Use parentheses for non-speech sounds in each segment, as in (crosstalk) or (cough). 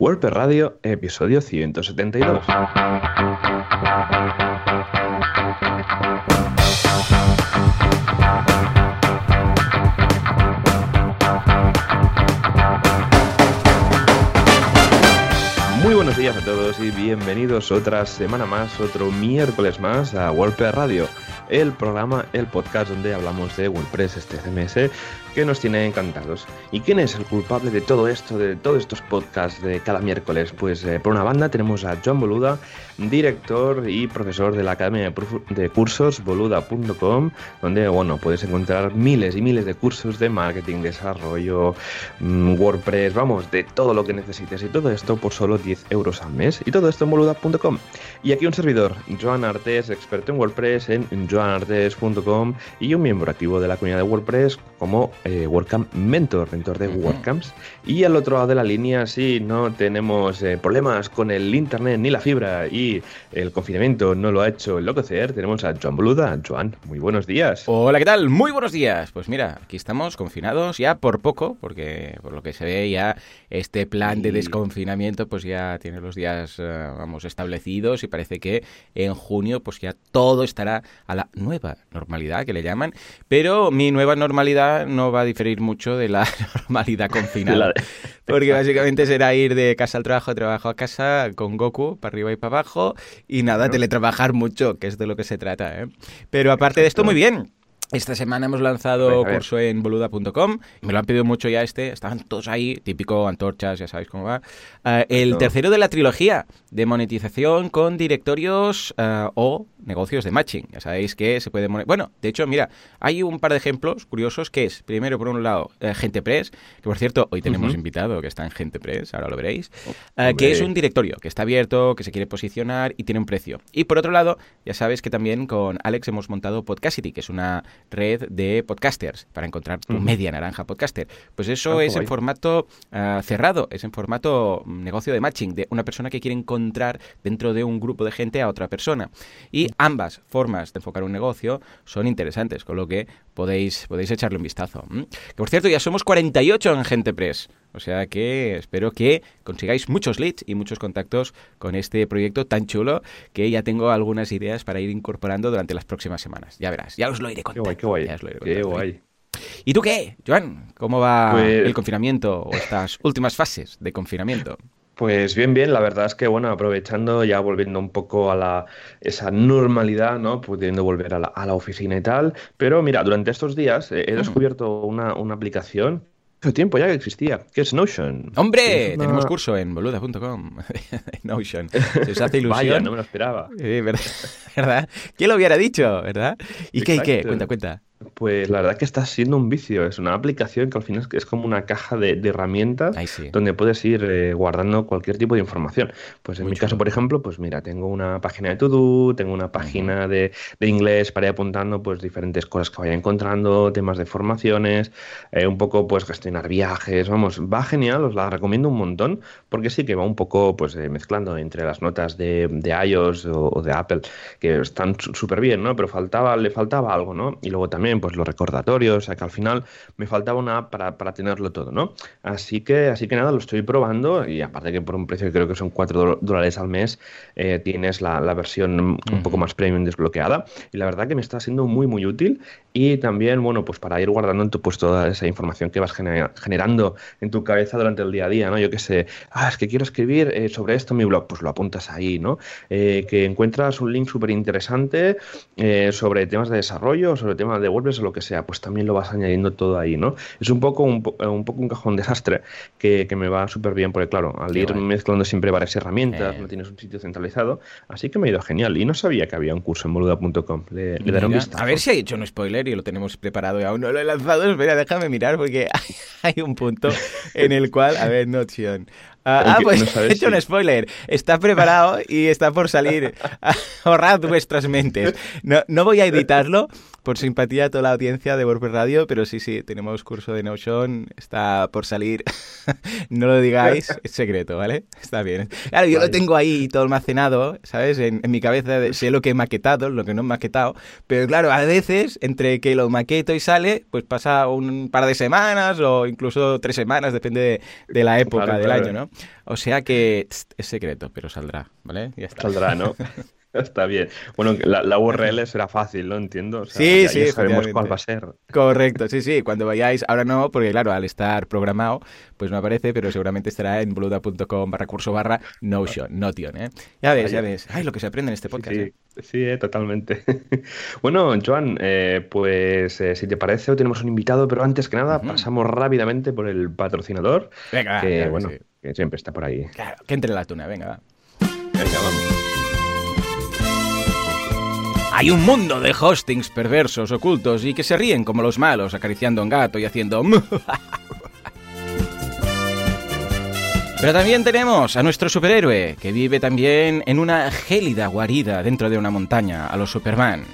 WordPress Radio, episodio 172. Muy buenos días a todos y bienvenidos otra semana más, otro miércoles más a WordPress Radio, el programa, el podcast donde hablamos de WordPress, este CMS que nos tiene encantados. ¿Y quién es el culpable de todo esto, de todos estos podcasts de cada miércoles? Pues eh, por una banda tenemos a John Boluda, director y profesor de la Academia de Cursos boluda.com, donde bueno, puedes encontrar miles y miles de cursos de marketing, desarrollo, mm, WordPress, vamos, de todo lo que necesites. Y todo esto por solo 10 euros al mes. Y todo esto en boluda.com. Y aquí un servidor, Joan Artes, experto en WordPress en joanartes.com y un miembro activo de la comunidad de WordPress como eh, WordCamp Mentor, mentor de WordCamps. Y al otro lado de la línea, sí, no tenemos eh, problemas con el internet ni la fibra y el confinamiento no lo ha hecho enloquecer, tenemos a Joan Boluda. Joan, muy buenos días. Hola, ¿qué tal? Muy buenos días. Pues mira, aquí estamos confinados ya por poco, porque por lo que se ve ya este plan de desconfinamiento pues ya tiene los días, eh, vamos, establecidos y parece que en junio pues ya todo estará a la nueva normalidad que le llaman. Pero mi nueva normalidad no va a diferir mucho de la (laughs) normalidad confinada. Porque básicamente será ir de casa al trabajo, trabajo a casa, con Goku, para arriba y para abajo, y nada, teletrabajar mucho, que es de lo que se trata. ¿eh? Pero aparte de esto, muy bien. Esta semana hemos lanzado curso en boluda.com. Me lo han pedido mucho ya este. Estaban todos ahí, típico antorchas, ya sabéis cómo va. Uh, el tercero de la trilogía de monetización con directorios uh, o negocios de matching. Ya sabéis que se puede... Bueno, de hecho, mira, hay un par de ejemplos curiosos que es, primero, por un lado, eh, GentePress, que por cierto, hoy tenemos uh -huh. invitado que está en GentePress, ahora lo veréis, uh, que es un directorio que está abierto, que se quiere posicionar y tiene un precio. Y por otro lado, ya sabes que también con Alex hemos montado Podcastity, que es una red de podcasters para encontrar tu media naranja podcaster. Pues eso es en formato uh, cerrado, es en formato negocio de matching, de una persona que quiere encontrar dentro de un grupo de gente a otra persona. Y ambas formas de enfocar un negocio son interesantes, con lo que podéis, podéis echarle un vistazo. Que por cierto, ya somos 48 en GentePress. O sea que espero que consigáis muchos leads y muchos contactos con este proyecto tan chulo que ya tengo algunas ideas para ir incorporando durante las próximas semanas. Ya verás, ya os lo iré contando. Qué guay, qué guay. Iré qué guay. ¿Y tú qué, Joan? ¿Cómo va pues... el confinamiento o estas últimas fases de confinamiento? Pues bien, bien, la verdad es que bueno, aprovechando, ya volviendo un poco a la, esa normalidad, ¿no? Pudiendo volver a la, a la oficina y tal. Pero mira, durante estos días he descubierto una, una aplicación hace tiempo ya que existía, que es Notion. ¡Hombre! Una... Tenemos curso en boluda.com. (laughs) Notion. Se os hace (laughs) ilusión. Vaya, no me lo esperaba. Sí, (laughs) ¿verdad? ¿Quién lo hubiera dicho, verdad? ¿Y Exacto. qué, qué? Cuenta, cuenta. Pues la verdad que está siendo un vicio. Es una aplicación que al final es como una caja de, de herramientas sí. donde puedes ir eh, guardando cualquier tipo de información. Pues en Muy mi chulo. caso, por ejemplo, pues mira, tengo una página de to-do, tengo una página de, de, inglés para ir apuntando pues diferentes cosas que vaya encontrando, temas de formaciones, eh, un poco pues gestionar viajes. Vamos, va genial, os la recomiendo un montón porque sí que va un poco pues eh, mezclando entre las notas de, de iOS o, o, de Apple que están súper bien, ¿no? Pero faltaba, le faltaba algo, ¿no? Y luego también pues los recordatorios, o sea que al final me faltaba una app para, para tenerlo todo, ¿no? Así que, así que nada, lo estoy probando y aparte que por un precio que creo que son 4 dólares al mes, eh, tienes la, la versión un uh -huh. poco más premium desbloqueada y la verdad que me está siendo muy muy útil y también, bueno, pues para ir guardando en tu, pues toda esa información que vas gener generando en tu cabeza durante el día a día, ¿no? Yo que sé, ah, es que quiero escribir eh, sobre esto en mi blog, pues lo apuntas ahí, ¿no? Eh, que encuentras un link súper interesante sobre temas de desarrollo, sobre temas de WordPress o lo que sea, pues también lo vas añadiendo todo ahí, ¿no? Es un poco un, un poco un cajón desastre que, que me va súper bien, porque claro, al Qué ir bueno. mezclando siempre varias herramientas, eh. no tienes un sitio centralizado, así que me ha ido genial. Y no sabía que había un curso en boluda.com. Le, le daré un vistazo. A ver si ha hecho un spoiler y lo tenemos preparado y aún no lo he lanzado. Espera, déjame mirar porque (laughs) hay un punto en el cual, a ver, noción. Ah, ah, pues no (laughs) he hecho si... un spoiler. Está preparado y está por salir. (laughs) Ahorrad vuestras mentes. No, no voy a editarlo por simpatía a toda la audiencia de WordPress Radio, pero sí, sí, tenemos curso de Notion, está por salir. (laughs) no lo digáis, es secreto, ¿vale? Está bien. Claro, yo vale. lo tengo ahí todo almacenado, ¿sabes? En, en, mi cabeza sé lo que he maquetado, lo que no he maquetado, pero claro, a veces entre que lo maqueto y sale, pues pasa un par de semanas o incluso tres semanas, depende de, de la época claro, del claro. año, ¿no? ¿No? O sea que es secreto, pero saldrá, ¿vale? Ya está. Saldrá, ¿no? (laughs) (laughs) Está bien. Bueno, la, URL será fácil, ¿no? Entiendo. sí, sí. sabemos cuál va a ser. Correcto, sí, sí. Cuando vayáis, ahora no, porque claro, al estar programado, pues no aparece, pero seguramente estará en bluda.com barra curso barra Notion, Notion, ¿eh? Ya ves, ya ves. Ay, lo que se aprende en este podcast. Sí, sí, ¿eh? totalmente. (laughs) bueno, Joan, eh, pues eh, si te parece, hoy tenemos un invitado, pero antes que nada, pasamos rápidamente por el patrocinador. Venga, que, bueno, que siempre está por ahí. Claro, que entre la tuna, venga. Venga, vamos. Hay un mundo de hostings perversos, ocultos y que se ríen como los malos, acariciando a un gato y haciendo... (laughs) Pero también tenemos a nuestro superhéroe, que vive también en una gélida guarida dentro de una montaña, a los Superman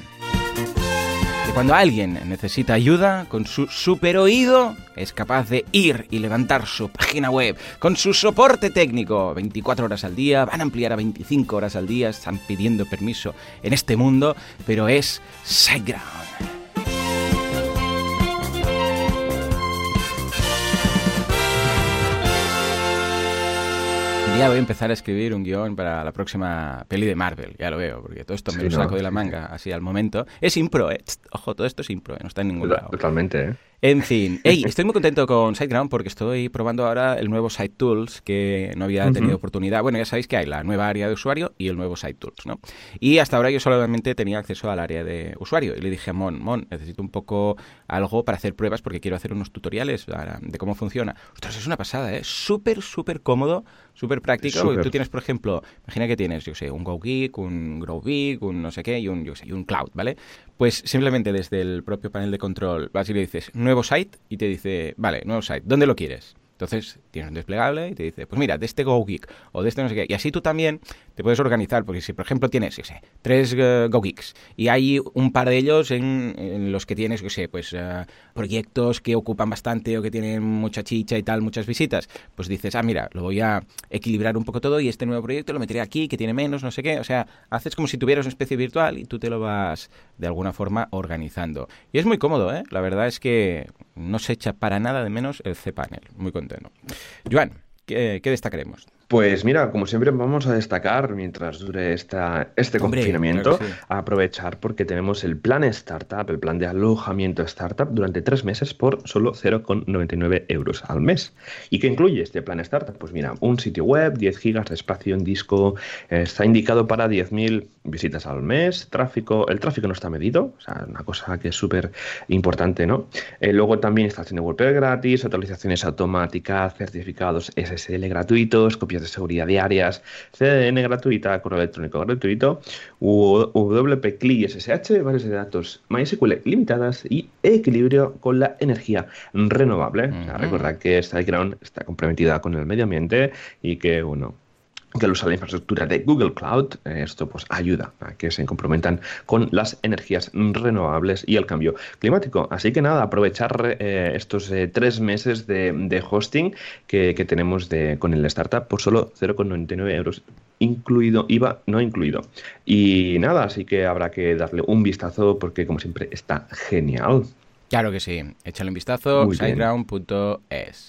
cuando alguien necesita ayuda, con su super oído es capaz de ir y levantar su página web. Con su soporte técnico, 24 horas al día, van a ampliar a 25 horas al día, están pidiendo permiso en este mundo, pero es SiteGround. Ya voy a empezar a escribir un guion para la próxima peli de Marvel, ya lo veo, porque todo esto me lo saco de la manga así al momento. Es impro, eh. Ojo, todo esto es impro, eh. no está en ningún lado. Totalmente, ¿eh? En fin, estoy muy contento con SiteGround porque estoy probando ahora el nuevo Site Tools que no había tenido oportunidad. Bueno, ya sabéis que hay la nueva área de usuario y el nuevo Site Tools, ¿no? Y hasta ahora yo solamente tenía acceso al área de usuario y le dije a Mon, Mon, necesito un poco algo para hacer pruebas porque quiero hacer unos tutoriales de cómo funciona. Ostras, es una pasada, ¿eh? Súper, súper cómodo, súper práctico. Tú tienes, por ejemplo, imagina que tienes, yo sé, un GoGeek, un GrowBeak, un no sé qué y un, yo sé, y un Cloud, ¿vale? Pues simplemente desde el propio panel de control vas y le dices nuevo site y te dice, vale, nuevo site, ¿dónde lo quieres? Entonces tienes un desplegable y te dice, pues mira, de este GoGeek o de este no sé qué. Y así tú también te puedes organizar, porque si por ejemplo tienes, yo sé, tres uh, GoGeeks y hay un par de ellos en, los que tienes, yo sé, pues eh, proyectos que ocupan bastante o que tienen mucha chicha y tal, muchas visitas, pues dices, ah, mira, lo voy a equilibrar un poco todo y este nuevo proyecto lo meteré aquí, que tiene menos, no sé qué. O sea, haces como si tuvieras una especie virtual y tú te lo vas de alguna forma organizando. Y es muy cómodo, ¿eh? La verdad es que no se echa para nada de menos el cPanel. Muy contento. Joan, ¿qué, destacaremos? Pues mira, como siempre vamos a destacar mientras dure esta, este confinamiento, a aprovechar porque tenemos el plan Startup, el plan de alojamiento Startup durante tres meses por solo 0,99 euros al mes. ¿Y qué incluye este plan Startup? Pues mira, un sitio web, 10 gigas de espacio en disco, eh, está indicado para 10.000 visitas al mes, tráfico, el tráfico no está medido, o sea, una cosa que es súper importante, ¿no? Eh, luego también instalación de WordPress gratis, actualizaciones automáticas, certificados SSL gratuitos, copias de seguridad diarias, CDN gratuita, correo electrónico gratuito, WP CLI SSH, bases de datos MySQL limitadas y equilibrio con la energía renovable. recordad que esta SiteGround está comprometida con el medio ambiente y que, bueno, que al usar la infraestructura de Google Cloud, eh, esto pues ayuda a que se comprometan con las energías renovables y el cambio climático. Así que nada, aprovechar eh, estos eh, tres meses de, hosting que, tenemos de, con el startup por solo 0,99 euros incluido IVA no incluido. Y nada, así que habrá que darle un vistazo porque como siempre está genial. Claro que sí, échale un vistazo, sideground.es.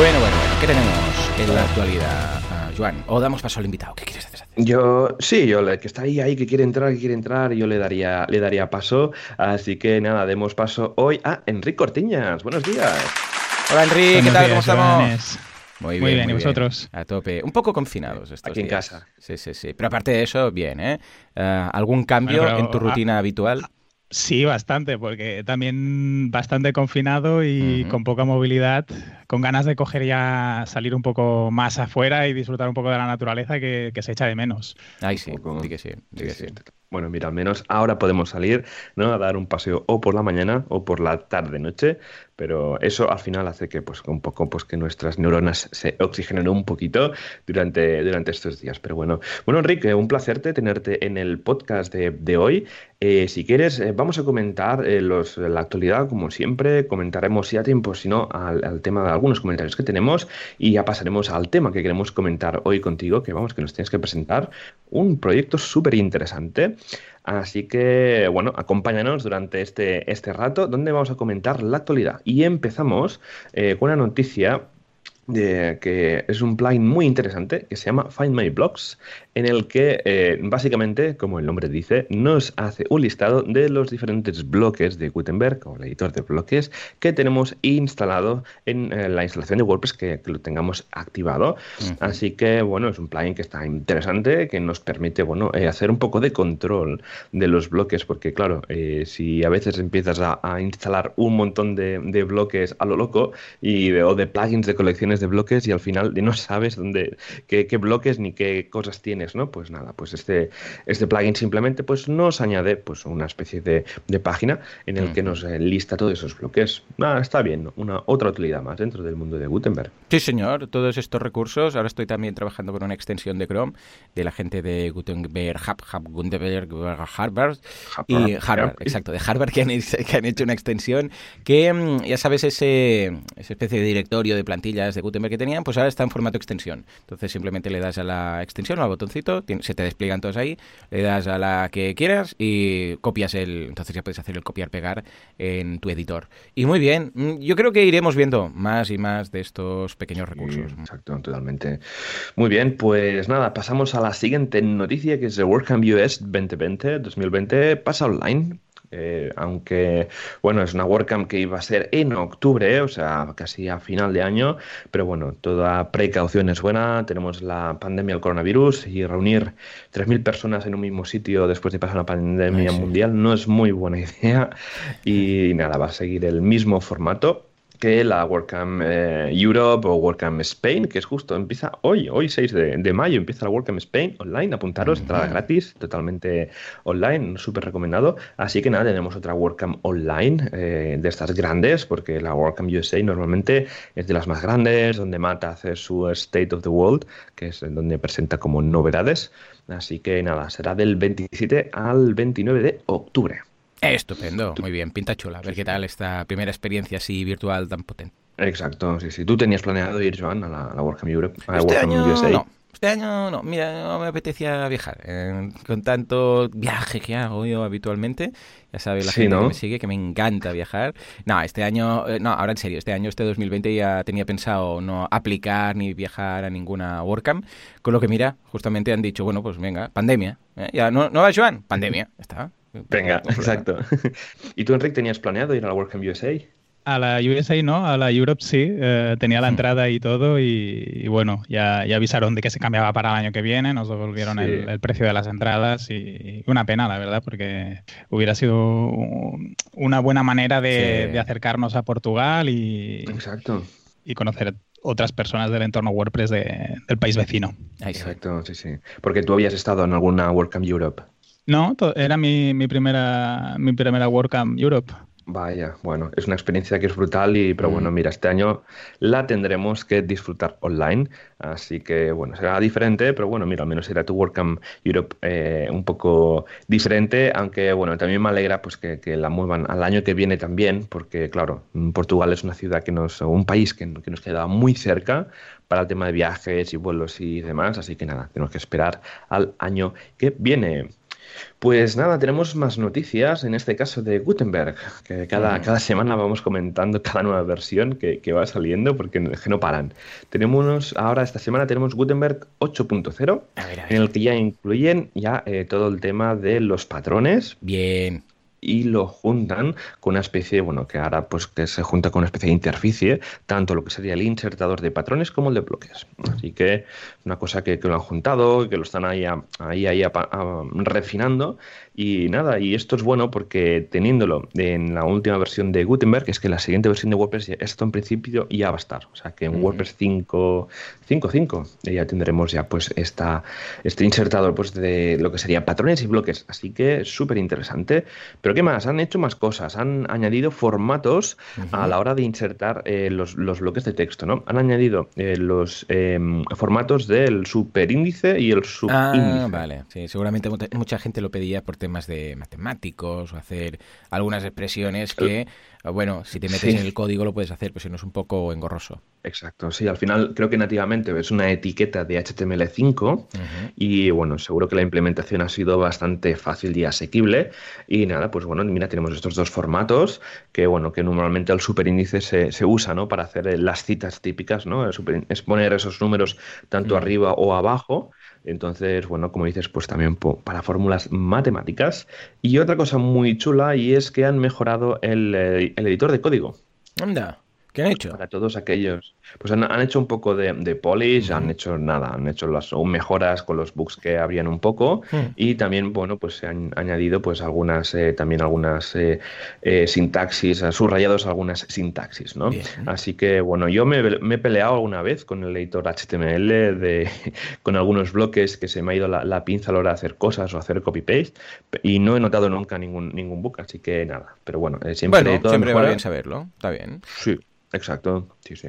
Bueno, bueno, bueno. ¿Qué tenemos en la actualidad, uh, Joan? ¿O damos paso al invitado? ¿Qué quieres hacer? Yo, sí, yo, que está ahí, ahí, que quiere entrar, que quiere entrar, yo le daría, le daría paso. Así que nada, demos paso hoy a Enrique Cortiñas. Buenos días. Hola, Enrique, ¿qué tal? ¿Cómo estamos? Muy bien, muy ¿y vosotros? A tope. Un poco confinados estos Aquí en casa. Sí, sí, sí. Pero aparte de eso, bien, ¿eh? Uh, ¿Algún cambio en tu rutina habitual? Sí, bastante, porque también bastante confinado y con poca movilidad, con ganas de coger ya, salir un poco más afuera y disfrutar un poco de la naturaleza que, se echa de menos. Ay, sí, sí que sí, sí, que sí. Bueno, mira, al menos ahora podemos salir ¿no? a dar un paseo o por la mañana o por la tarde-noche, pero eso al final hace que pues un poco pues que nuestras neuronas se oxigenen un poquito durante, durante estos días. Pero bueno, bueno Enrique, un placer tenerte en el podcast de, hoy. Eh, si quieres, eh, vamos a comentar eh, los, la actualidad, como siempre, comentaremos ya tiempo, si no, al, al, tema de algunos comentarios que tenemos y ya pasaremos al tema que queremos comentar hoy contigo, que vamos, que nos tienes que presentar un proyecto súper interesante Así que, bueno, acompáñanos durante este, este rato donde vamos a comentar la actualidad. Y empezamos eh, con una noticia de, que es un plugin muy interesante que se llama Find My Blocks, en el que eh, básicamente, como el nombre dice, nos hace un listado de los diferentes bloques de Gutenberg o el editor de bloques que tenemos instalado en eh, la instalación de WordPress que, lo tengamos activado. Así que, bueno, es un plugin que está interesante, que nos permite, bueno, eh, hacer un poco de control de los bloques, porque claro, si a veces empiezas a, instalar un montón de, bloques a lo loco y o de plugins de colecciones de bloques y al final no sabes dónde, qué, qué bloques ni qué cosas tienes ¿no? Pues nada, pues este, este plugin simplemente pues nos añade pues una especie de, página en el que nos eh, lista todos esos bloques. Nada, está bien, una otra utilidad más dentro del mundo de Gutenberg. Sí, señor, todos estos recursos. Ahora estoy también trabajando con una extensión de Chrome de la gente de Gutenberg Hub, Hub Gutenberg Harvard y Harvard, exacto, de Harvard que han, que han hecho una extensión que mm, ya sabes ese esa especie de directorio de plantillas de Gutenberg que tenían, pues ahora está en formato extensión. Entonces simplemente le das a la extensión o al botón se te despliegan todos ahí, le das a la que quieras y copias el, entonces ya puedes hacer el copiar-pegar en tu editor. Y muy bien, mm, yo creo que iremos viendo más y más de estos pequeños recursos. exacto, totalmente. Muy bien, pues nada, pasamos a la siguiente noticia que es el WordCamp US 2020, 2020, pasa online. Eh, aunque, bueno, es una WordCamp que iba a ser en octubre, o sea, casi a final de año, pero bueno, toda precaución es buena. Tenemos la pandemia del coronavirus y reunir 3.000 personas en un mismo sitio después de pasar una pandemia mundial no es muy buena (laughs) idea. Y nada, va a seguir el mismo formato que la WordCamp eh, Europe o WordCamp Spain, que es justo, empieza hoy, hoy 6 de, mayo, empieza la WordCamp Spain online, apuntaros, entrada gratis, totalmente online, súper recomendado. Así que nada, tenemos otra WordCamp online eh, de estas grandes, porque la WordCamp USA normalmente es de las más grandes, donde Mata hace su State of the World, que es donde presenta como novedades. Así que nada, será del 27 al 29 de octubre. Estupendo, muy bien, pinta chula. A ver qué tal esta primera experiencia así virtual tan potente. Exacto, sí, sí. ¿Tú tenías planeado ir, Joan, a la, la WordCamp Europe? este año, No. Este año no, mira, no me apetecía viajar. Eh, con tanto viaje que hago yo habitualmente, ya sabes la gente que me sigue que me encanta viajar. No, este año, eh, no, ahora en serio, este año, este 2020 ya tenía pensado no aplicar ni viajar a ninguna WordCamp, con lo que mira, justamente han dicho, bueno, pues venga, pandemia. ¿eh? Ya, ¿no, ¿No va Joan? Pandemia, está. Venga, exacto. (laughs) ¿Y tú, Enrique, tenías planeado ir a la WordCamp USA? A la USA no, a la Europe sí, eh, tenía la hmm. entrada y todo y, bueno, ya, ya, avisaron de que se cambiaba para el año que viene, nos devolvieron el, precio de las entradas y, una pena, la verdad, porque hubiera sido una buena manera de, acercarnos a Portugal y, Exacto. y conocer otras personas del entorno WordPress del país vecino. Exacto, sí, sí. Porque tú habías estado en alguna WordCamp Europe. No, era mi, mi, primera, mi primera WordCamp Europe. Vaya, bueno, es una experiencia que es brutal y, pero bueno, mm. mira, este año la tendremos que disfrutar online, así que bueno, será diferente, pero bueno, mira, al menos será tu WordCamp Europe eh, un poco diferente, aunque bueno, también me alegra pues que, la muevan al año que viene también, porque claro, Portugal es una ciudad que nos, un país que, que nos queda muy cerca para el tema de viajes y vuelos y demás, así que nada, tenemos que esperar al año que viene. Pues nada, tenemos más noticias, en este caso de Gutenberg, que cada, cada semana vamos comentando cada nueva versión que, va saliendo porque no paran. Tenemos ahora esta semana tenemos Gutenberg 8.0, en el que ya incluyen ya eh, todo el tema de los patrones. Bien y lo juntan con una especie, bueno, que ahora pues que se junta con una especie de interficie, tanto lo que sería el insertador de patrones como el de bloques. Así que una cosa que, lo han juntado, que lo están ahí, ahí, ahí refinando y nada, y esto es bueno porque teniéndolo en la última versión de Gutenberg, es que la siguiente versión de WordPress, esto en principio ya va a estar. O sea que en WordPress 5.5 ya tendremos ya pues esta, este insertador pues de lo que sería patrones y bloques. Así que súper interesante. Pero ¿qué más? Han hecho más cosas. Han añadido formatos a la hora de insertar eh, los, bloques de texto, ¿no? Han añadido eh, los em, formatos del superíndice y el subíndice. Ah, vale. Sí, seguramente mucha gente lo pedía por temas de matemáticos o hacer algunas expresiones que, bueno, si te metes en el código lo puedes hacer, pero si no es un poco engorroso. Exacto, sí, al final creo que nativamente es una etiqueta de HTML5 y bueno, seguro que la implementación ha sido bastante fácil y asequible y nada, pues bueno, mira, tenemos estos dos formatos que bueno, que normalmente al superíndice se, se usa, ¿no? Para hacer las citas típicas, ¿no? Es poner esos números tanto arriba o abajo entonces, bueno, como dices, pues también para fórmulas matemáticas. Y otra cosa muy chula y es que han mejorado el, eh, el editor de código. Anda. ¿Qué han hecho? Para todos aquellos. Pues han, hecho un poco de, polish, han hecho nada, han hecho las mejoras con los bugs que habrían un poco hmm. y también, bueno, pues se han añadido pues algunas, eh, también algunas eh, eh, sintaxis, subrayados algunas sintaxis, ¿no? Así que, bueno, yo me, he peleado alguna vez con el editor HTML de, (laughs) con algunos bloques que se me ha ido la, pinza a la hora de hacer cosas o hacer copy-paste y no he notado nunca ningún, ningún bug, así que nada. Pero bueno, siempre... Bueno, siempre va bien saberlo, está bien. Sí. Exacto, sí, sí.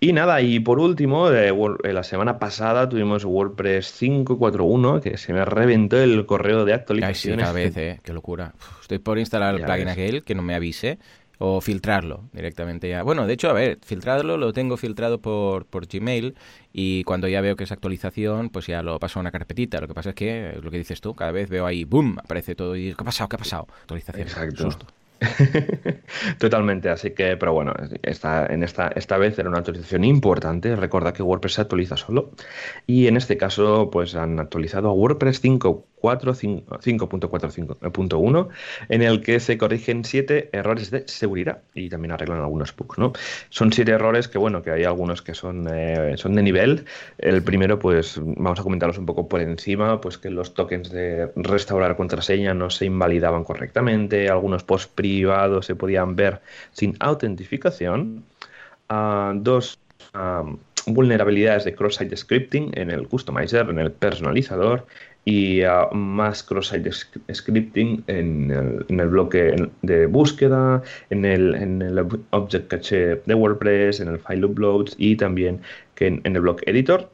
Y nada, y por último, eh, eh, la semana pasada tuvimos WordPress 5.4.1, que se me reventó el correo de actualización. Ay, sí, cada vez, eh, qué locura. Estoy por instalar el plugin aquel, que no me avise, o filtrarlo directamente ya. Bueno, de hecho, a ver, filtrarlo lo tengo filtrado por, por Gmail y cuando ya veo que es actualización, pues ya lo paso a una carpetita. Lo que pasa es que, lo que dices tú, cada vez veo ahí, ¡boom!, aparece todo y ¿qué ha pasado? ¿Qué ha pasado? Actualización. Exacto. (laughs) Totalmente, así que, pero bueno, esta, en esta, esta vez era una actualización importante. Recuerda que WordPress se actualiza solo. Y en este caso, pues han actualizado a WordPress 5 5.45.1 en el que se corrigen siete errores de seguridad y también arreglan algunos bugs. Son siete errores que, bueno, que hay algunos que son, eh, son de nivel. El primero, pues vamos a comentarlos un poco por encima, pues que los tokens de restaurar contraseña no se invalidaban correctamente, algunos posts privados se podían ver sin autentificación. Ah, dos, ah, vulnerabilidades de cross-site scripting en el customizer, en el personalizador y más cross-site scripting en el, bloque de búsqueda, en el, en el Object Cache de WordPress, en el File Uploads y también que en, el block editor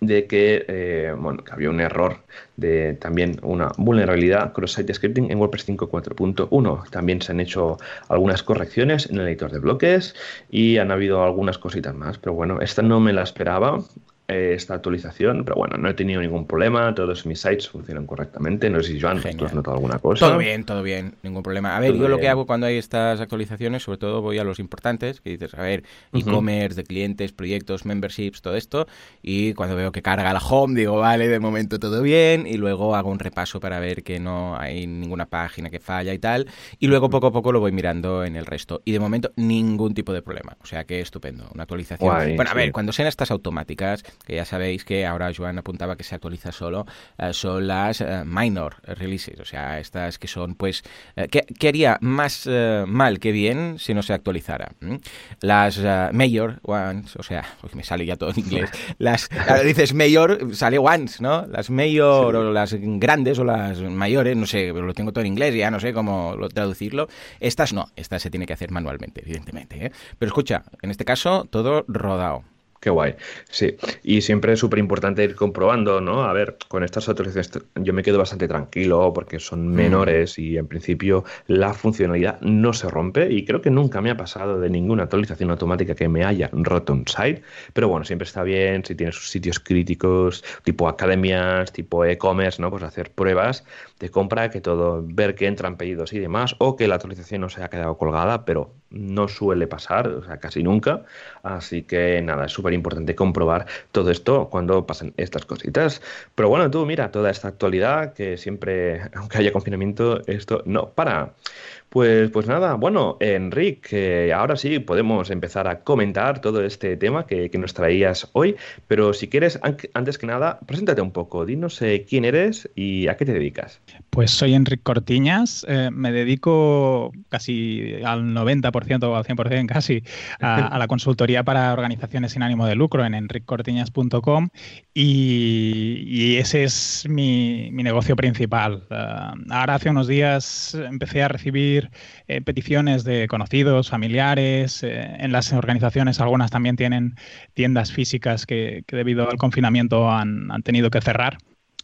de que, eh, bueno, que había un error de también una vulnerabilidad cross-site scripting en WordPress 5.4.1. También se han hecho algunas correcciones en el editor de bloques y han habido algunas cositas más, pero bueno, esta no me la esperaba esta actualización, pero bueno, no he tenido ningún problema, todos mis sites funcionan correctamente. No sé si Joan, tú has notado alguna cosa. Todo bien, todo bien, ningún problema. A ver, yo lo que hago cuando hay estas actualizaciones, sobre todo voy a los importantes, que dices, a ver, e-commerce, de clientes, proyectos, memberships, todo esto, y cuando veo que carga la home, digo, vale, de momento todo bien, y luego hago un repaso para ver que no hay ninguna página que falla y tal, y luego poco a poco lo voy mirando en el resto. Y de momento ningún tipo de problema, o sea que estupendo, una actualización. bueno, a ver, cuando sean estas automáticas, que ya sabéis que ahora Joan apuntaba que se actualiza solo, eh, son las eh, minor releases, o sea, estas que son, pues, eh, ¿qué, haría más mal que bien si no se actualizara? Las mayor ones, o sea, (laughs) me sale ya todo en inglés, (laughs) las, dices mayor, sale ones, ¿no? Las mayor o las grandes o las mayores, no sé, lo tengo todo en inglés, ya no sé cómo traducirlo. Estas no, estas se tiene que hacer manualmente, evidentemente. Pero escucha, en este caso, todo rodado. Qué guay. Sí, y siempre es súper importante ir comprobando, ¿no? A ver, con estas actualizaciones yo me quedo bastante tranquilo porque son mm. menores y en principio la funcionalidad no se rompe y creo que nunca me ha pasado de ninguna actualización automática que me haya roto un site, pero bueno, siempre está bien si tienes sus sitios críticos, tipo academias, tipo e-commerce, ¿no? Pues hacer pruebas de compra, que todo, ver que entran pedidos y demás, o que la actualización no se haya quedado colgada, pero no suele pasar, o sea, casi nunca. Así que nada, es súper importante comprobar todo esto cuando pasan estas cositas. Pero bueno, tú mira, toda esta actualidad que siempre, (laughs) aunque haya confinamiento, esto no para. Pues, pues nada, bueno, Enrique, ahora sí podemos empezar a comentar todo este tema que, nos traías hoy, pero si quieres, antes que nada, preséntate un poco, dinos eh, quién eres y a qué te dedicas. Pues soy Enrique Cortiñas, eh, me dedico casi al 90% o al 100% casi a, la consultoría para organizaciones sin ánimo de lucro en enriccortiñas.com y, y, ese es mi, negocio principal. Eh, ahora hace unos días empecé a recibir eh, peticiones de conocidos, familiares. Eh, en las organizaciones algunas también tienen tiendas físicas que, debido al confinamiento han, tenido que cerrar.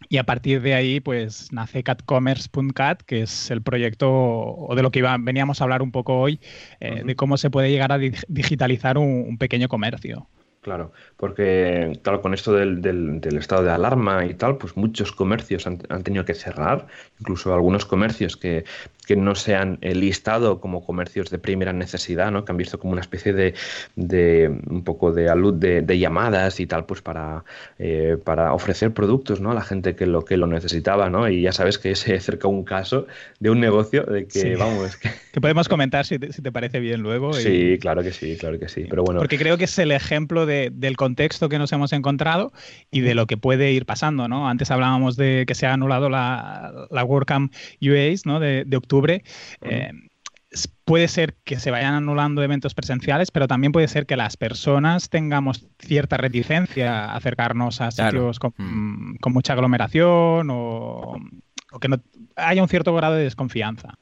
y a partir de ahí, pues nace catcommerce.cat, que es el proyecto o de lo que veníamos a hablar un poco hoy, eh, de cómo se puede llegar a digitalizar un pequeño comercio. Claro, porque claro, con esto del, del, estado de alarma y tal, pues muchos comercios han, tenido que cerrar, incluso algunos comercios que, que no se han listado como comercios de primera necesidad, ¿no? que han visto como una especie de, de un poco de alud de, de, llamadas y tal, pues para, eh, para ofrecer productos ¿no? a la gente que lo, que lo necesitaba, ¿no? Y ya sabes que se acerca un caso de un negocio de que, vamos... Que... (laughs) que podemos comentar si te, si te, parece bien luego. Sí, claro que sí, claro que sí, pero bueno... Porque creo que es el ejemplo del contexto que nos hemos encontrado y de lo que puede ir pasando, ¿no? Antes hablábamos de que se ha anulado la, la WordCamp UAs, ¿no? De, de octubre. Eh, puede ser que se vayan anulando eventos presenciales, pero también puede ser que las personas tengamos cierta reticencia a acercarnos a sitios mm. con, mucha aglomeración o, que no haya un cierto grado de desconfianza.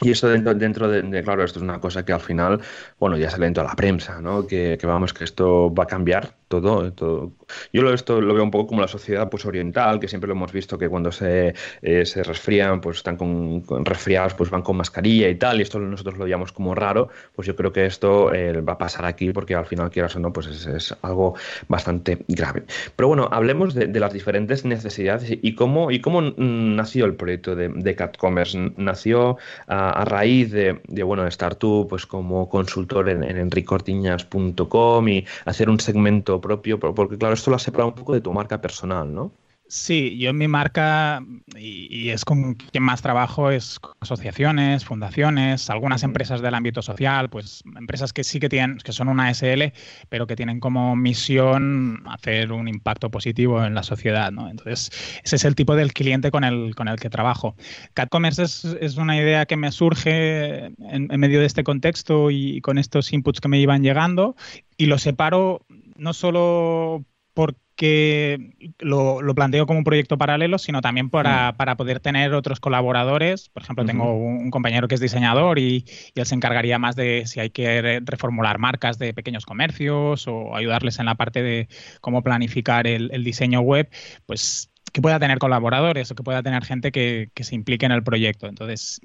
Y eso dentro, dentro de, claro, esto es una cosa que al final, bueno, ya sale dentro de la prensa, ¿no? Que, que, vamos, que esto va a cambiar todo, todo. Yo lo, esto lo veo un poco como la sociedad pues oriental, que siempre lo hemos visto que cuando se, eh, se resfrían, pues están con, resfriados, pues van con mascarilla y tal, y esto nosotros lo veíamos como raro, pues yo creo que esto eh, va a pasar aquí porque al final, quieras o no, pues es, algo bastante grave. Pero bueno, hablemos de, las diferentes necesidades y cómo, y cómo nació el proyecto de, de CatCommerce. Nació a, raíz de, de, bueno, estar tú pues como consultor en, en enricortiñas.com y hacer un segmento propio, porque claro, esto lo has separado un poco de tu marca personal, ¿no? Sí, yo en mi marca, y, es con quien más trabajo, es con asociaciones, fundaciones, algunas empresas del ámbito social, pues empresas que sí que tienen, que son una SL, pero que tienen como misión hacer un impacto positivo en la sociedad, ¿no? Entonces, ese es el tipo del cliente con el, con el que trabajo. CatCommerce es, es una idea que me surge en, en medio de este contexto y con estos inputs que me iban llegando, y lo separo no solo porque lo, planteo como un proyecto paralelo, sino también para, mm. poder tener otros colaboradores. Por ejemplo, tengo un, compañero que es diseñador y, él se encargaría más de si hay que reformular marcas de pequeños comercios o ayudarles en la parte de cómo planificar el, el diseño web. Pues que pueda tener colaboradores o que pueda tener gente que, se implique en el proyecto. Entonces,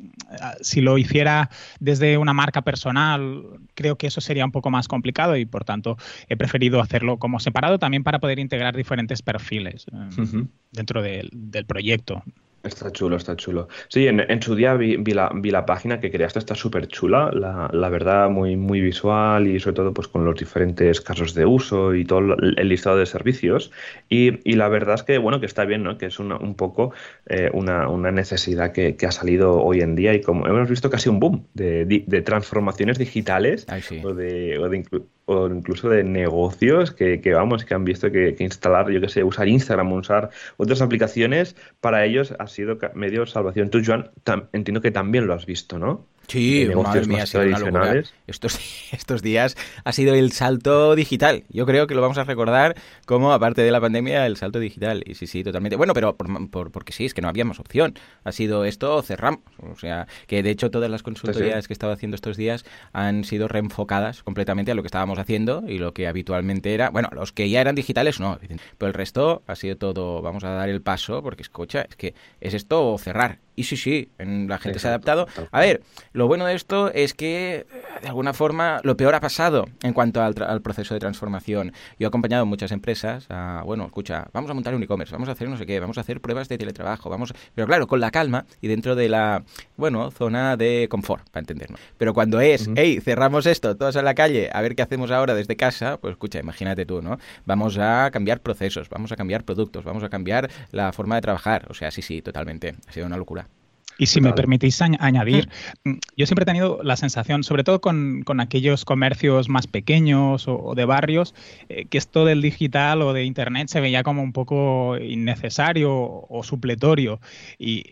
si lo hiciera desde una marca personal, creo que eso sería un poco más complicado y por tanto he preferido hacerlo como separado también para poder integrar diferentes perfiles eh, dentro del proyecto. Está chulo, está chulo. Sí, en, en su día vi, la, vi, la, página que creaste, está súper chula, la, la, verdad, muy, muy visual y sobre todo pues con los diferentes casos de uso y todo el listado de servicios. Y, y la verdad es que, bueno, que está bien, ¿no? Que es una, un poco eh, una, una, necesidad que, que, ha salido hoy en día y como hemos visto casi un boom de, de, transformaciones digitales o de, o de o incluso de negocios que, que, vamos, que han visto que, instalar, yo que sé, usar Instagram, usar otras aplicaciones, para ellos ha sido medio salvación. Tú, Joan, entiendo que también lo has visto, ¿no? Sí, madre mía, ha sido una Estos, (laughs) estos días ha sido el salto digital. Yo creo que lo vamos a recordar como, aparte de la pandemia, el salto digital. Y sí, sí, totalmente. Bueno, pero por, porque sí, es que no habíamos opción. Ha sido esto, cerramos. O sea, que de hecho todas las consultorías que he estado haciendo estos días han sido reenfocadas completamente a lo que estábamos haciendo y lo que habitualmente era. Bueno, los que ya eran digitales no, pero el resto ha sido todo, vamos a dar el paso, porque escucha, es que es esto o cerrar. Y sí, sí, la gente se ha adaptado. A ver, lo bueno de esto es que, de alguna forma, lo peor ha pasado en cuanto al, proceso de transformación. Yo he acompañado muchas empresas a, bueno, escucha, vamos a montar un e-commerce, vamos a hacer no sé qué, vamos a hacer pruebas de teletrabajo, vamos... Pero claro, con la calma y dentro de la, bueno, zona de confort, para entendernos. Pero cuando es, hey, cerramos esto, todos a la calle, a ver qué hacemos ahora desde casa, pues escucha, imagínate tú, ¿no? Vamos a cambiar procesos, vamos a cambiar productos, vamos a cambiar la forma de trabajar. O sea, sí, sí, totalmente. Ha sido una locura. Y si me permitís añadir, mm, yo siempre he tenido la sensación, sobre todo con, aquellos comercios más pequeños o, de barrios, eh, que esto del digital o de Internet se veía como un poco innecesario o, supletorio. Y,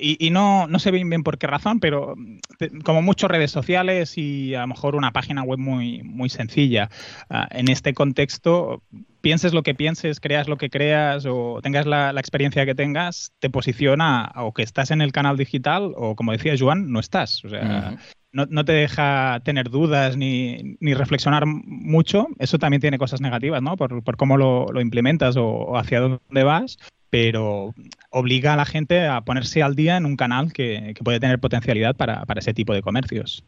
y, no, no sé bien, bien por qué razón, pero mm, como muchas redes sociales y a lo mejor una página web muy, muy sencilla. Ah, en este contexto, pienses lo que pienses, creas lo que creas o tengas la, experiencia que tengas, te posiciona o que estás en el canal digital o, como decía Joan, no estás. O sea, no, te deja tener dudas ni, ni, reflexionar mucho. Eso también tiene cosas negativas, ¿no? Por, por cómo lo, lo implementas o, hacia dónde vas pero obliga a la gente a ponerse al día en un canal que, puede tener potencialidad para, para ese tipo de comercios.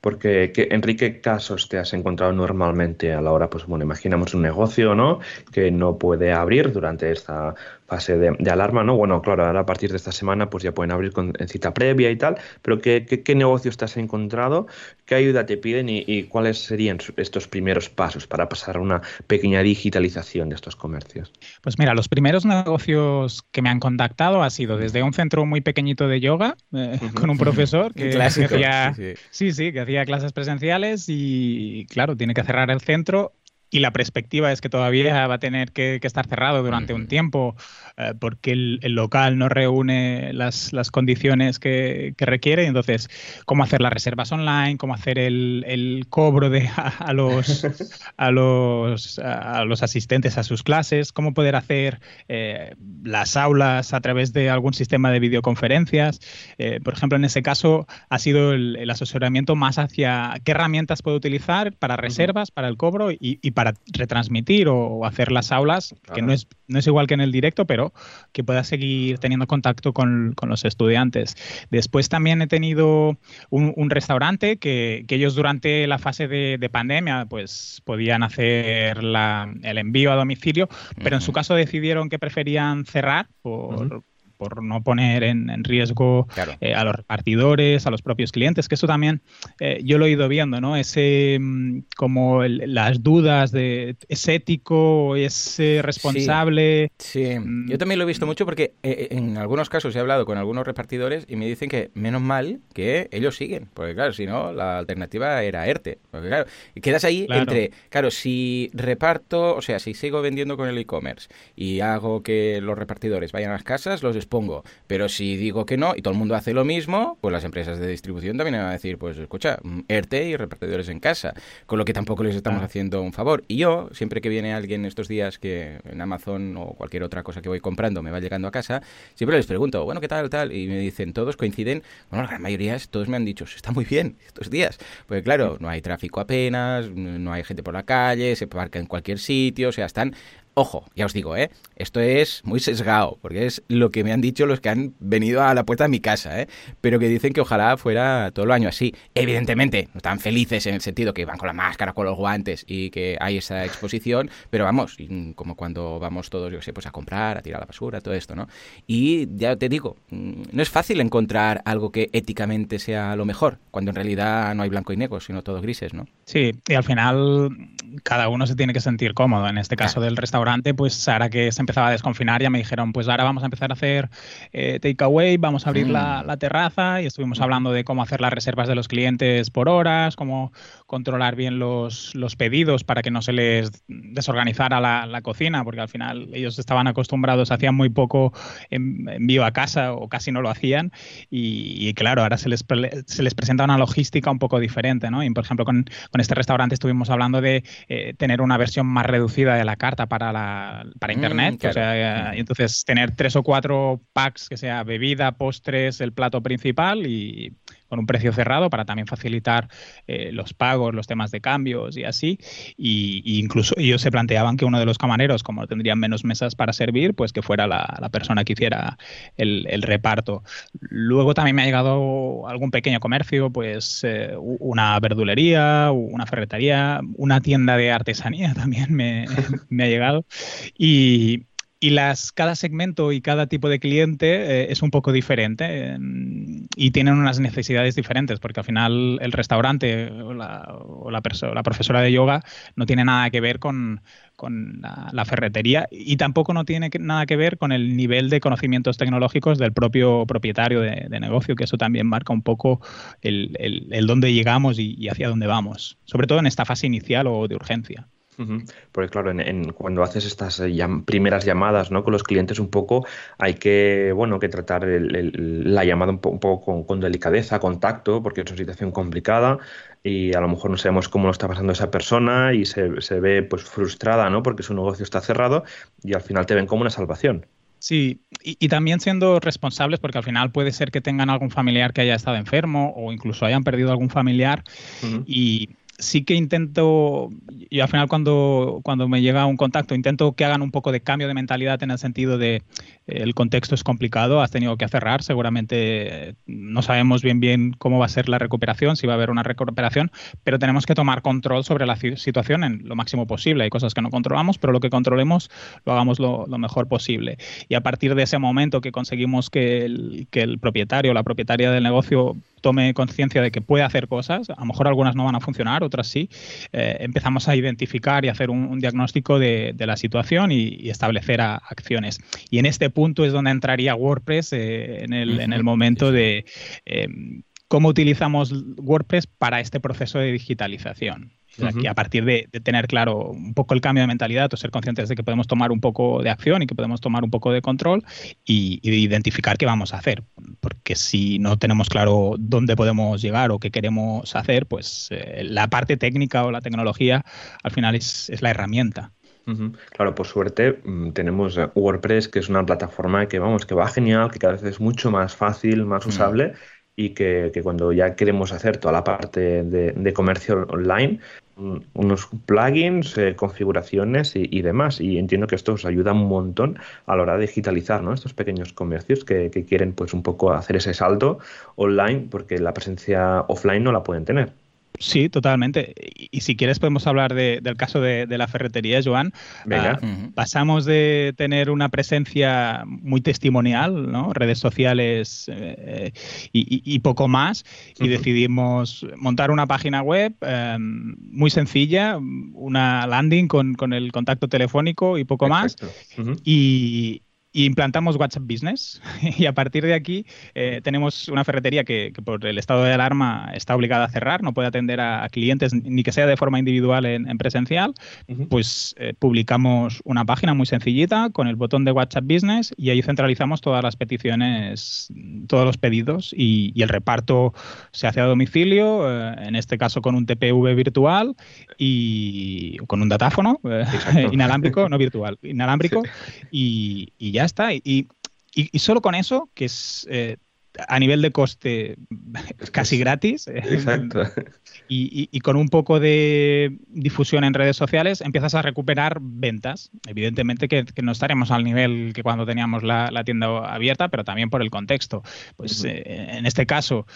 Porque, ¿qué, Enrique, casos te has encontrado normalmente a la hora, pues bueno, imaginamos un negocio, ¿no? Que no puede abrir durante esta fase de, alarma, ¿no? Bueno, claro, ahora a partir de esta semana pues ya pueden abrir con cita previa y tal, pero ¿qué, qué, negocios te has encontrado? ¿Qué ayuda te piden y, cuáles serían estos primeros pasos para pasar a una pequeña digitalización de estos comercios? Pues mira, los primeros negocios que me han contactado ha sido desde un centro muy pequeñito de yoga eh, con un profesor que, hacía, sí, sí, que hacía clases presenciales y claro, tiene que cerrar el centro y la perspectiva es que todavía va a tener que, estar cerrado durante un tiempo eh, porque el, local no reúne las, condiciones que, requiere. Entonces, cómo hacer las reservas online, cómo hacer el, cobro de, (laughs) a, los, a, los, a los asistentes a sus clases, cómo poder hacer eh, las aulas a través de algún sistema de videoconferencias. Eh, por ejemplo, en ese caso ha sido el, asesoramiento más hacia qué herramientas puedo utilizar para reservas, para el cobro y, y para retransmitir o, hacer las aulas, que no es, no es igual que en el directo, pero que pueda seguir teniendo contacto con, los estudiantes. Después también he tenido un, restaurante que, ellos durante la fase de, pandemia pues podían hacer el envío a domicilio, pero en su caso decidieron que preferían cerrar por, por no poner en, riesgo eh, a los repartidores, a los propios clientes, que eso también eh, yo lo he ido viendo, ¿no? Ese, mm, como las dudas de es ético, es responsable. Sí, mm. yo también lo he visto mucho porque eh, en algunos casos he hablado con algunos repartidores y me dicen que menos mal que ellos siguen, porque claro, si no, la alternativa era ERTE. Porque claro, quedas ahí entre, claro, si reparto, o sea, si sigo vendiendo con el e-commerce y hago que los repartidores vayan a las casas, los pongo. Pero si digo que no y todo el mundo hace lo mismo, pues las empresas de distribución también van a decir, pues escucha, mm, ERTE y repartidores en casa. Con lo que tampoco les estamos haciendo un favor. Y yo, siempre que viene alguien estos días que en Amazon o cualquier otra cosa que voy comprando me va llegando a casa, siempre les pregunto, bueno, ¿qué tal, tal? Y me dicen, todos coinciden, bueno, la gran mayoría, todos me han dicho, está muy bien (laughs) estos días. Pues claro, no hay tráfico apenas, no hay gente por la calle, se parca en cualquier sitio, o sea, están Ojo, ya os digo, ¿eh? esto es muy sesgado, porque es lo que me han dicho los que han venido a la puerta de mi casa, ¿eh? pero que dicen que ojalá fuera todo el año así. Evidentemente, no están felices en el sentido que van con la máscara, con los guantes y que hay esa exposición, pero vamos, como cuando vamos todos, yo sé, pues a comprar, a tirar la basura, todo esto, ¿no? Y ya te digo, mm, no es fácil encontrar algo que éticamente sea lo mejor, cuando en realidad no hay blanco y negro, sino todo grises, ¿no? Sí, y al final cada uno se tiene que sentir cómodo. En este caso del restaurante, pues ahora que se empezaba a desconfinar, ya me dijeron, pues ahora vamos a empezar a hacer eh, takeaway, vamos a abrir mm. la, terraza y estuvimos hablando de cómo hacer las reservas de los clientes por horas, cómo controlar bien los, los pedidos para que no se les desorganizara la, la, cocina, porque al final ellos estaban acostumbrados, hacían muy poco envío a casa o casi no lo hacían y, claro, ahora se les, se les presenta una logística un poco diferente, ¿no? Y por ejemplo, con, con este restaurante estuvimos hablando de eh, tener una versión más reducida de la carta para, la, para mm, Internet. O sea, y entonces tener tres o cuatro packs que sea bebida, postres, el plato principal y con un precio cerrado para también facilitar eh, los pagos, los temas de cambios y así. Y, incluso ellos se planteaban que uno de los camareros, como tendrían menos mesas para servir, pues que fuera la, persona que hiciera el, reparto. Luego también me ha llegado algún pequeño comercio, pues eh, una verdulería, una ferretería, una tienda de artesanía (laughs) también me, (laughs) me ha llegado. Y, y las, cada segmento y cada tipo de cliente eh, es un poco diferente y tienen unas necesidades diferentes, porque al final el restaurante o, la, la, la, profesora de yoga no tiene nada que ver con, con la, ferretería y tampoco no tiene nada que ver con el nivel de conocimientos tecnológicos del propio propietario de, negocio, que eso también marca un poco el, el, dónde llegamos y, y hacia dónde vamos, sobre todo en esta fase inicial o de urgencia. Porque claro, en, cuando haces estas eh, primeras llamadas ¿no? con los clientes un poco hay que, bueno, que tratar la llamada un, poco con, delicadeza, con tacto, porque es una situación complicada y a lo mejor no sabemos cómo lo está pasando esa persona y se, ve pues frustrada ¿no? porque su negocio está cerrado y al final te ven como una salvación. Sí, y, también siendo responsables, porque al final puede ser que tengan algún familiar que haya estado enfermo o incluso hayan perdido algún familiar y, sí que intento, y al final cuando, cuando me llega un contacto, intento que hagan un poco de cambio de mentalidad en el sentido de el contexto es complicado, has tenido que cerrar, seguramente no sabemos bien bien cómo va a ser la recuperación, si va a haber una recuperación, pero tenemos que tomar control sobre la situación en lo máximo posible. Hay cosas que no controlamos, pero lo que controlemos lo hagamos lo, mejor posible. Y a partir de ese momento que conseguimos que el, que el propietario o la propietaria del negocio tome conciencia de que puede hacer cosas, a lo mejor algunas no van a funcionar, otras sí, eh, empezamos a identificar y hacer un, diagnóstico de, la situación y, establecer acciones. Y en este punto es donde entraría WordPress eh, en, el, en, el, momento de eh, cómo utilizamos WordPress para este proceso de digitalización a partir de, tener claro un poco el cambio de mentalidad o ser conscientes de que podemos tomar un poco de acción y que podemos tomar un poco de control y, identificar qué vamos a hacer. Porque si no tenemos claro dónde podemos llegar o qué queremos hacer, pues eh, la parte técnica o la tecnología al final es, la herramienta. Claro, por suerte mm, tenemos WordPress, que es una plataforma que vamos, que va genial, que cada vez es mucho más fácil, más mm. usable y que, cuando ya queremos hacer toda la parte de comercio online, unos plugins, eh, configuraciones y, demás. Y entiendo que esto os ayuda un montón a la hora de digitalizar ¿no? estos pequeños comercios que, que quieren pues un poco hacer ese salto online porque la presencia offline no la pueden tener. Sí, totalmente. Y, si quieres podemos hablar del caso de, la ferretería, Joan. Venga. Ah, pasamos de tener una presencia muy testimonial, ¿no? redes sociales eh, y, poco más, y decidimos montar una página web em, muy sencilla, una landing con, el contacto telefónico y poco más. y, y implantamos WhatsApp Business. (laughs) Y a partir de aquí eh, tenemos una ferretería que, por el estado de alarma está obligada a cerrar, no puede atender a, clientes ni que sea de forma individual en, presencial, pues eh, publicamos una página muy sencillita con el botón de WhatsApp Business y ahí centralizamos todas las peticiones, todos los pedidos y, el reparto se hace a domicilio, eh, en este caso con un TPV virtual y con un datáfono (laughs) inalámbrico, no virtual, (laughs) inalámbrico y, y ya está. Y, y, solo con eso, que es eh, a nivel de coste (laughs) casi gratis. Eh, Exacto. (laughs) Y, con un poco de difusión en redes sociales empiezas a recuperar ventas. Evidentemente que, no estaremos al nivel que cuando teníamos la, tienda abierta, pero también por el contexto. Pues eh, en este caso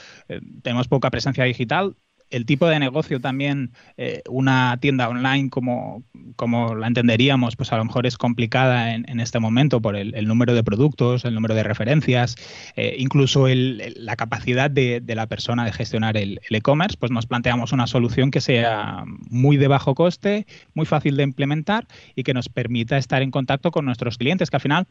tenemos poca presencia digital, el tipo de negocio también, eh, una tienda online como, como la entenderíamos, pues a lo mejor es complicada en, este momento por el, número de productos, el número de referencias, eh, incluso la capacidad de, la persona de gestionar el e-commerce, pues nos planteamos una solución que sea muy de bajo coste, muy fácil de implementar y que nos permita estar en contacto con nuestros clientes, que al final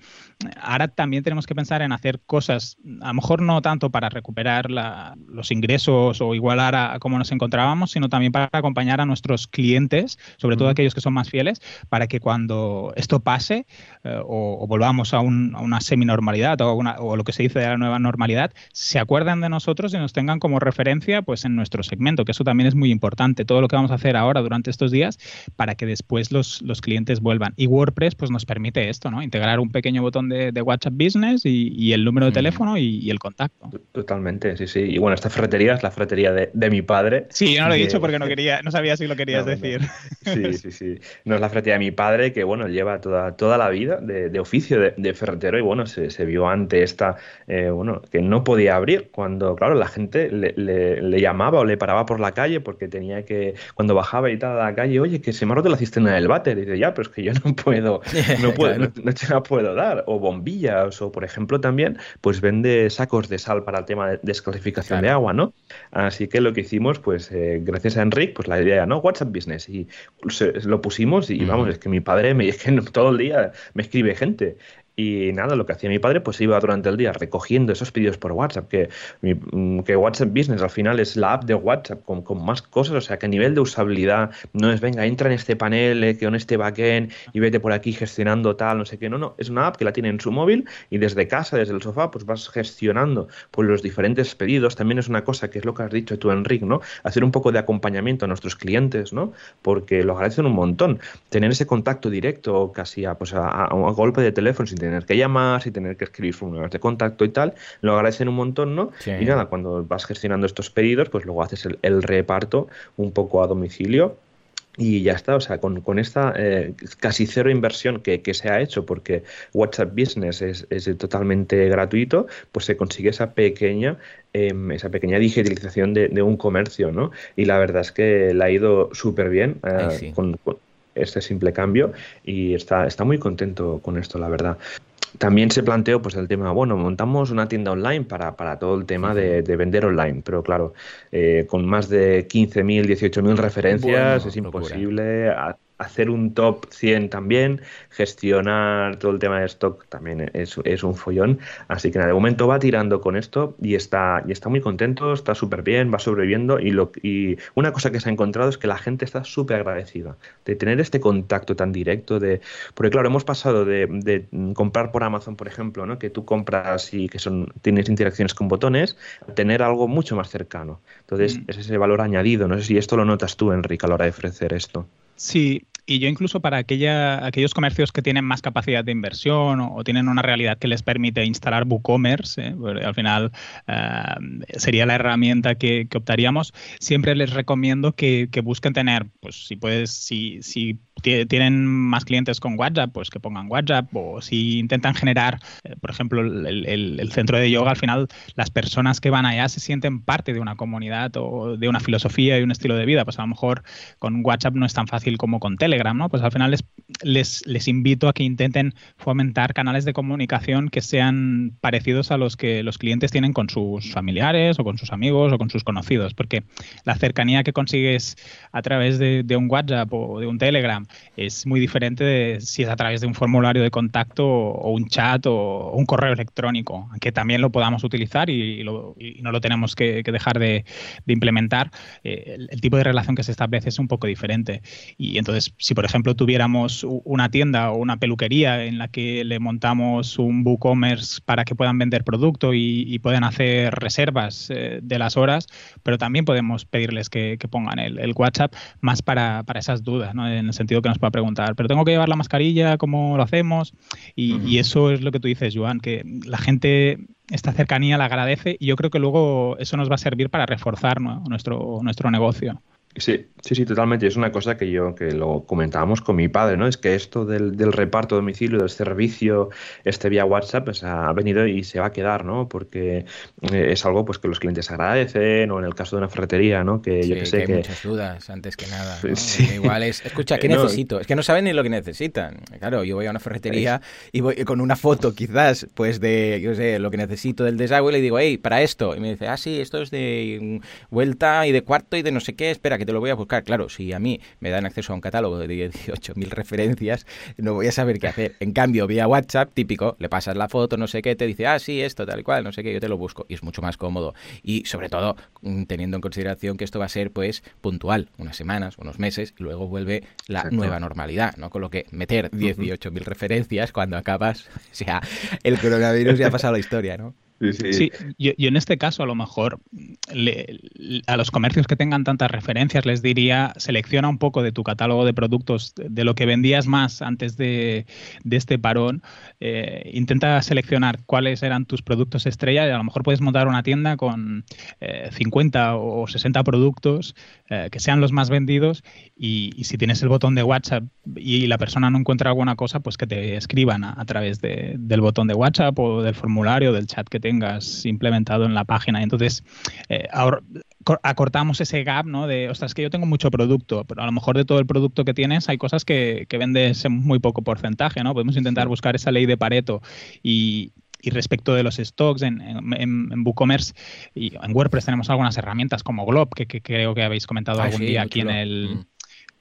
ahora también tenemos que pensar en hacer cosas, a lo mejor no tanto para recuperar los ingresos o igualar a, a cómo nos encontrábamos, sino también para acompañar a nuestros clientes, sobre todo aquellos que son más fieles, para que cuando esto pase eh, o, volvamos a, una semi-normalidad o, o, lo que se dice de la nueva normalidad, se acuerden de nosotros y nos tengan como referencia pues en nuestro segmento, que eso también es muy importante, todo lo que vamos a hacer ahora durante estos días para que después los, los clientes vuelvan. Y WordPress pues nos permite esto, ¿no? Integrar un pequeño botón de, WhatsApp Business y, el número de teléfono y, el contacto. Totalmente, sí, sí. Y bueno, esta ferretería es la ferretería de, de mi padre. Sí, yo no lo he dicho porque no quería, no sabía si lo querías (laughs) decir. Sí, sí, sí. No es la ferretería de mi padre, que bueno, lleva toda, toda la vida de, oficio de, ferretero y bueno, se, se vio ante esta, eh, bueno, que no podía abrir cuando, claro, la gente le, le, llamaba o le paraba por la calle porque tenía que, cuando bajaba y tal a la calle, oye, que se me ha roto la cisterna del váter. Y dice, ya, pero es que yo no puedo, no (laughs) puedo, no, te la puedo dar. O bombillas, o por ejemplo también, pues vende sacos de sal para el tema de desclasificación de agua, ¿no? Así que lo que hicimos, pues eh, gracias a Enric, pues la idea, ¿no? WhatsApp Business. Y lo pusimos y vamos, es que mi padre me, (laughs) es que todo el día me escribe gente. Y nada, lo que hacía mi padre, pues iba durante el día recogiendo esos pedidos por WhatsApp, que, mm, que WhatsApp Business al final es la app de WhatsApp con, con, más cosas, o sea que a nivel de usabilidad no es, venga, entra en este panel, eh, con este backend y vete por aquí gestionando tal, no sé qué, no, no, es una app que la tiene en su móvil y desde casa, desde el sofá, pues vas gestionando pues, los diferentes pedidos. También es una cosa que es lo que has dicho tú, Enrique, ¿no? Hacer un poco de acompañamiento a nuestros clientes, ¿no? Porque lo agradecen un montón. Tener ese contacto directo, casi a, pues a, a, golpe de teléfono, sin tener tener que llamar, sin tener que escribir formularios de contacto y tal. Lo agradecen un montón, ¿no? Y nada, cuando vas gestionando estos pedidos, pues luego haces el reparto un poco a domicilio y ya está, o sea, con, con esta eh, casi cero inversión que, que, se ha hecho, porque WhatsApp Business es, es totalmente gratuito, pues se consigue esa pequeña, em, esa pequeña digitalización de, de, un comercio, ¿no? Y la verdad es que le ha ido súper bien eh, con, con, este simple cambio y está, está muy contento con esto, la verdad. También se planteó pues el tema, bueno, montamos una tienda online para, para todo el tema de, de, vender online, pero claro, eh, con más de 15.000, 18.000 referencias bueno, es imposible. Hacer un top 100 también, gestionar todo el tema de stock también es, es un follón. Así que nada, de momento va tirando con esto y está, y está muy contento, está súper bien, va sobreviviendo. Y, lo, y una cosa que se ha encontrado es que la gente está súper agradecida de tener este contacto tan directo. de Porque claro, hemos pasado de, de, comprar por Amazon, por ejemplo, ¿no? que tú compras y que son, tienes interacciones con botones, a tener algo mucho más cercano. Entonces, mm. es ese valor añadido. No sé si esto lo notas tú, Enrique, a la hora de ofrecer esto. Sí, y yo incluso para aquella, aquellos comercios que tienen más capacidad de inversión o, tienen una realidad que les permite instalar WooCommerce, ¿eh? al final eh, sería la herramienta que, que, optaríamos, siempre les recomiendo que, que, busquen tener, pues si puedes, si, si tienen más clientes con WhatsApp, pues que pongan WhatsApp o si intentan generar, eh, por ejemplo, el, centro de yoga, al final las personas que van allá se sienten parte de una comunidad o de una filosofía y un estilo de vida, pues a lo mejor con WhatsApp no es tan fácil como con Telegram, ¿no? Pues al final les, les, invito a que intenten fomentar canales de comunicación que sean parecidos a los que los clientes tienen con sus familiares o con sus amigos o con sus conocidos, porque la cercanía que consigues a través de un WhatsApp o de un Telegram es muy diferente de si es a través de un formulario de contacto o un chat o un correo electrónico, que también lo podamos utilizar y, lo, y no lo tenemos que, dejar de, implementar. Eh, el, el, tipo de relación que se establece es un poco diferente. Y entonces, si por ejemplo tuviéramos una tienda o una peluquería en la que le montamos un WooCommerce para que puedan vender producto y, puedan hacer reservas eh, de las horas, pero también podemos pedirles que, que pongan el, el, WhatsApp más para, para esas dudas, ¿no? en el sentido que nos pueda preguntar, pero tengo que llevar la mascarilla, ¿cómo lo hacemos? Y, uh -huh. y eso es lo que tú dices, Joan, que la gente esta cercanía la agradece y yo creo que luego eso nos va a servir para reforzar ¿no? nuestro, nuestro negocio. Sí, sí, sí, totalmente. Es una cosa que yo que lo comentábamos con mi padre, ¿no? Es que esto del, del reparto a domicilio, del servicio, este vía WhatsApp, pues ha venido y se va a quedar, ¿no? Porque eh, es algo pues que los clientes agradecen, o en el caso de una ferretería, ¿no? Que sí, yo que sé que, hay que... muchas dudas antes que nada. ¿no? Sí. Igual es, escucha, ¿qué (laughs) no, necesito? Es que no saben ni lo que necesitan. Claro, yo voy a una ferretería y voy con una foto quizás, pues de, yo sé, lo que necesito del desagüe y le digo, hey, para esto. Y me dice, ah, sí, esto es de vuelta y de cuarto y de no sé qué, espera, que te lo voy a buscar. Claro, si a mí me dan acceso a un catálogo de 18.000 referencias, no voy a saber qué hacer. En cambio, vía WhatsApp, típico, le pasas la foto, no sé qué, te dice, ah, sí, esto, tal y cual, no sé qué, yo te lo busco. Y es mucho más cómodo. Y sobre todo, mm, teniendo en consideración que esto va a ser, pues, puntual, unas semanas, unos meses, y luego vuelve la Exacto. nueva normalidad, ¿no? Con lo que meter 18.000 uh -huh. referencias cuando acabas, (laughs) o sea, el coronavirus ya ha pasado la historia, ¿no? Sí, sí. yo, en este caso a lo mejor le, a los comercios que tengan tantas referencias les diría selecciona un poco de tu catálogo de productos de lo que vendías más antes de, este parón. Eh, intenta seleccionar cuáles eran tus productos estrella y a lo mejor puedes montar una tienda con eh, 50 o 60 productos eh, que sean los más vendidos y, si tienes el botón de WhatsApp y la persona no encuentra alguna cosa, pues que te escriban a, a través de, del botón de WhatsApp o del formulario, del chat que te tengas implementado en la página. Entonces, eh, ahora, acortamos ese gap, ¿no? De, ostras, que yo tengo mucho producto, pero a lo mejor de todo el producto que tienes hay cosas que, que vendes en muy poco porcentaje, ¿no? Podemos intentar buscar esa ley de Pareto y, y respecto de los stocks en, en, en, WooCommerce y en WordPress tenemos algunas herramientas como Glob, que, que creo que habéis comentado ah, algún sí, día aquí en el, mm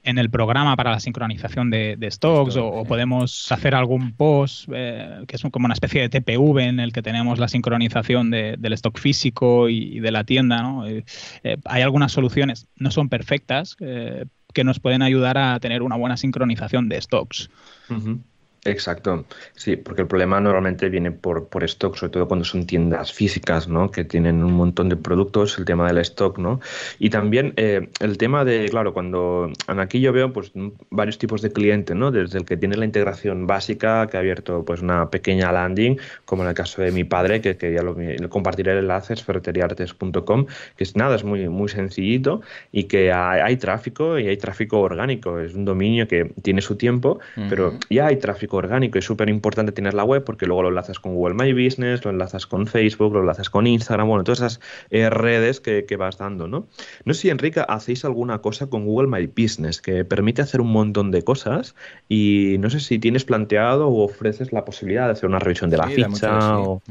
en el programa para la sincronización de, de stocks Esto, o, o, podemos hacer algún post eh, que es como una especie de TPV en el que tenemos la sincronización de, del stock físico y, y de la tienda. ¿no? Eh, eh, hay algunas soluciones, no son perfectas, eh, que nos pueden ayudar a tener una buena sincronización de stocks. Uh -huh. Exacto, sí, porque el problema normalmente viene por, por stock, sobre todo cuando son tiendas físicas, ¿no? Que tienen un montón de productos, el tema del stock, ¿no? Y también eh, el tema de, claro, cuando aquí yo veo pues varios tipos de clientes, ¿no? Desde el que tiene la integración básica, que ha abierto pues una pequeña landing, como en el caso de mi padre, que, que ya lo, compartiré el enlace, es ferreteriartes.com, que es nada, es muy, muy sencillito y que hay, hay, tráfico y hay tráfico orgánico, es un dominio que tiene su tiempo, pero ya hay tráfico orgánico. Es súper importante tener la web porque luego lo enlazas con Google My Business, lo enlazas con Facebook, lo enlazas con Instagram, bueno, todas esas eh, redes que, vas dando, ¿no? No sé si, Enrique, hacéis alguna cosa con Google My Business que permite hacer un montón de cosas y no sé si tienes planteado o ofreces la posibilidad de hacer una revisión de la ficha o...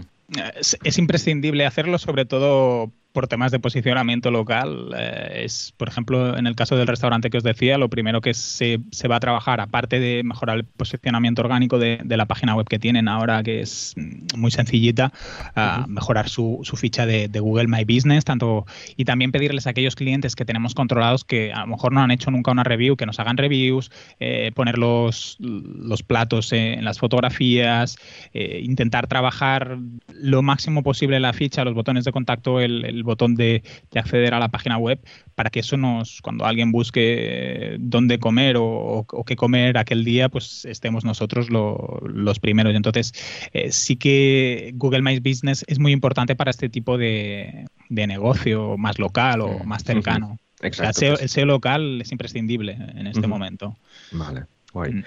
es, imprescindible hacerlo, sobre todo por temas de posicionamiento local, eh, es, por ejemplo, en el caso del restaurante que os decía, lo primero que se, se va a trabajar, aparte de mejorar el posicionamiento orgánico de, de, la página web que tienen ahora, que es muy sencillita, a mejorar su, su ficha de, de, Google My Business, tanto y también pedirles a aquellos clientes que tenemos controlados que a lo mejor no han hecho nunca una review, que nos hagan reviews, eh, poner los, los platos en las fotografías, eh, intentar trabajar lo máximo posible la ficha, los botones de contacto, el el botón de, acceder a la página web para que eso nos, cuando alguien busque dónde comer o, qué comer aquel día, pues estemos nosotros los primeros. Entonces, eh, sí que Google My Business es muy importante para este tipo de, negocio más local o más cercano. Exacto, el, SEO, local es imprescindible en este momento. Vale. Mm.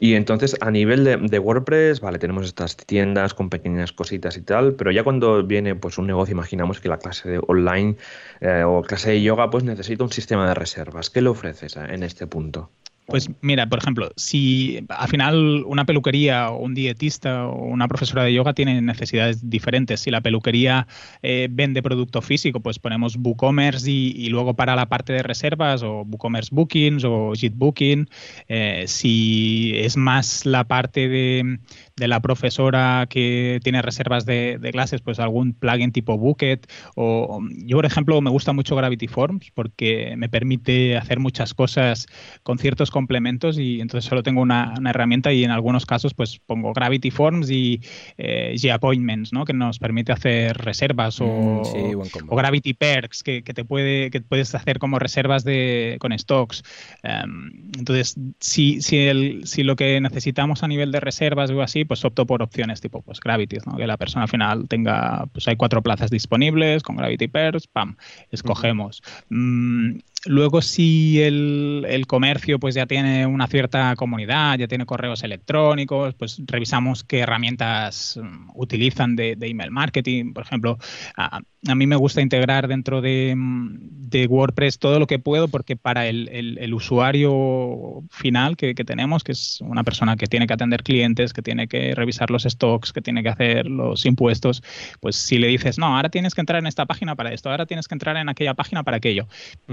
Y entonces, a nivel de, WordPress, vale, tenemos estas tiendas con pequeñas cositas y tal, pero ya cuando viene pues un negocio, imaginamos que la clase de online eh, o clase de yoga, pues necesita un sistema de reservas. ¿Qué le ofreces eh, en este punto? Pues mira, por ejemplo, si al final una peluquería o un dietista o una profesora de yoga tienen necesidades diferentes. Si la peluquería eh, vende producto físico, pues ponemos WooCommerce y, luego para la parte de reservas o WooCommerce Bookings o Jit Booking. Eh, si es más la parte de, de la profesora que tiene reservas de, clases, pues algún plugin tipo Bucket. O yo, por ejemplo, me gusta mucho Gravity Forms porque me permite hacer muchas cosas con ciertos complementos y entonces solo tengo una, herramienta y en algunos casos pues pongo Gravity Forms y eh, G-Appointments, ¿no? que nos permite hacer reservas o, mm, Gravity Perks que, te puede, que puedes hacer como reservas de, con stocks. Em, entonces, si, si, el, si lo que necesitamos a nivel de reservas o así, pues opto por opciones tipo pues Gravity, ¿no? que la persona al final tenga, pues hay cuatro plazas disponibles con Gravity Pairs, pam, escogemos. Mm, luego si el, el, comercio pues ya tiene una cierta comunidad, ya tiene correos electrónicos, pues revisamos qué herramientas mm, utilizan de, de email marketing, por ejemplo. A, a, mí me gusta integrar dentro de, mm, de, WordPress todo lo que puedo porque para el, el, el usuario final que, que tenemos, que es una persona que tiene que atender clientes, que tiene que revisar los stocks, que tiene que hacer los impuestos, pues si le dices, no, ahora tienes que entrar en esta página para esto, ahora tienes que entrar en aquella página para aquello,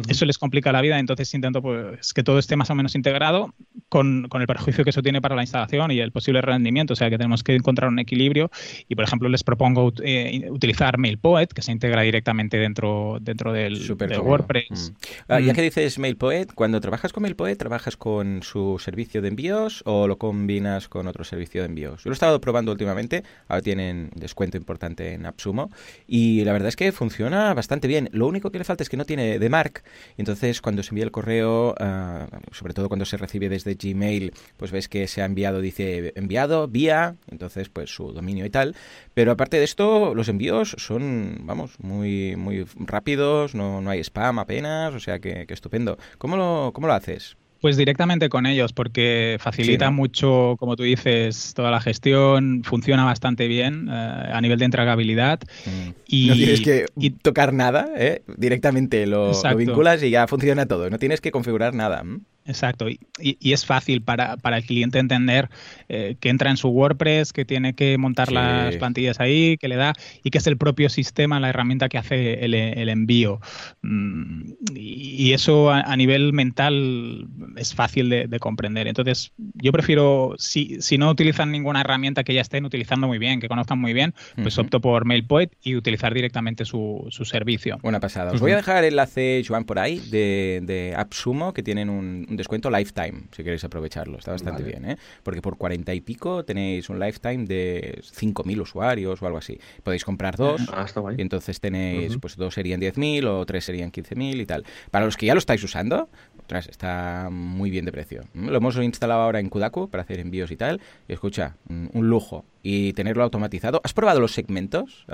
eso les complica la vida, entonces intento pues, que todo esté más o menos integrado con, con, el perjuicio que eso tiene para la instalación y el posible rendimiento, o sea que tenemos que encontrar un equilibrio y, por ejemplo, les propongo eh, utilizar MailPoet, que se integra directamente dentro, dentro del, WordPress. Mm. Ah, ya mm. que dices MailPoet, cuando trabajas con MailPoet, ¿trabajas con su servicio de envíos o lo combinas con otro servicio de envíos? Yo lo he estado probando últimamente, ahora tienen descuento importante en Absumo y la verdad es que funciona bastante bien. Lo único que le falta es que no tiene de mark, entonces cuando se envía el correo, ah, sobre todo cuando se recibe desde Gmail, pues ves que se ha enviado, dice enviado vía, entonces pues su dominio y tal, pero aparte de esto, los envíos son, vamos, muy, muy rápidos, no, no hay spam apenas, o sea que, que estupendo. ¿Cómo lo, ¿Cómo lo haces? Pues directamente con ellos, porque facilita mucho, como tú dices, toda la gestión, funciona bastante bien eh, a nivel de entregabilidad. Mm. Y, no tienes que tocar nada, ¿eh? directamente lo, lo, vinculas y ya funciona todo, no tienes que configurar nada. Exacto, y, y, es fácil para, para, el cliente entender eh, que entra en su WordPress, que tiene que montar las plantillas ahí, que le da, y que es el propio sistema, la herramienta que hace el, el envío. Mm, y, eso a, nivel mental es fácil de, comprender. Entonces, yo prefiero, si, si, no utilizan ninguna herramienta que ya estén utilizando muy bien, que conozcan muy bien, pues opto por MailPoet y utilizar directamente su, su servicio. Buena pasada. Os voy a dejar el enlace, Joan, por ahí, de, de AppSumo, que tienen un descuento lifetime, si queréis aprovecharlo. Está bastante bien, ¿eh? Porque por 40 y pico tenéis un lifetime de 5.000 usuarios o algo así. Podéis comprar dos ah, y entonces tenéis, pues dos serían 10.000 o tres serían 15.000 y tal. Para los que ya lo estáis usando, está muy bien de precio. Lo hemos instalado ahora en Kudaku para hacer envíos y tal. Y escucha, un lujo y tenerlo automatizado. ¿Has probado los segmentos?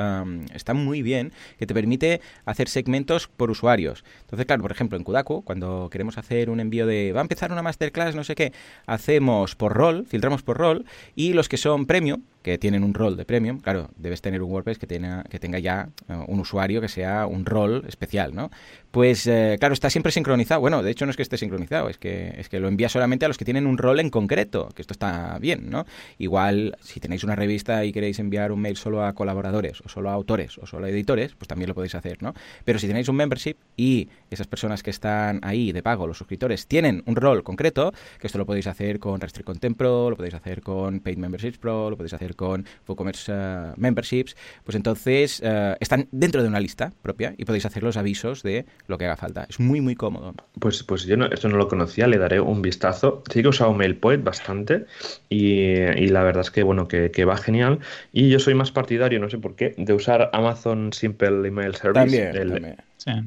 está muy bien, que te permite hacer segmentos por usuarios. Entonces, claro, por ejemplo, en Kudaku, cuando queremos hacer un envío de va a empezar una masterclass, no sé qué, hacemos por rol, filtramos por rol, y los que son premium, que tienen un rol de premium, claro, debes tener un WordPress que tenga, que tenga ya eh, un usuario que sea un rol especial, ¿no? Pues eh, claro, está siempre sincronizado. Bueno, de hecho no es que esté sincronizado, es que, es que lo envía solamente a los que tienen un rol en concreto, que esto está bien, ¿no? Igual, si tenéis una revista y queréis enviar un mail solo a colaboradores, o solo a autores, o solo a editores, pues también lo podéis hacer, ¿no? Pero si tenéis un membership y esas personas que están ahí de pago, los suscriptores, tienen un rol concreto, que esto lo podéis hacer con Restrict Content Pro, lo podéis hacer con Paid Memberships Pro, lo podéis hacer con WooCommerce uh, Memberships, pues entonces uh, están dentro de una lista propia y podéis hacer los avisos de lo que haga falta. Es muy, muy cómodo. Pues, pues yo no, esto no lo conocía, le daré un vistazo. Sí que he usado MailPoet bastante y, la verdad es que, bueno, que, va genial. Y yo soy más partidario, no sé por qué, de usar Amazon Simple Email Service. también.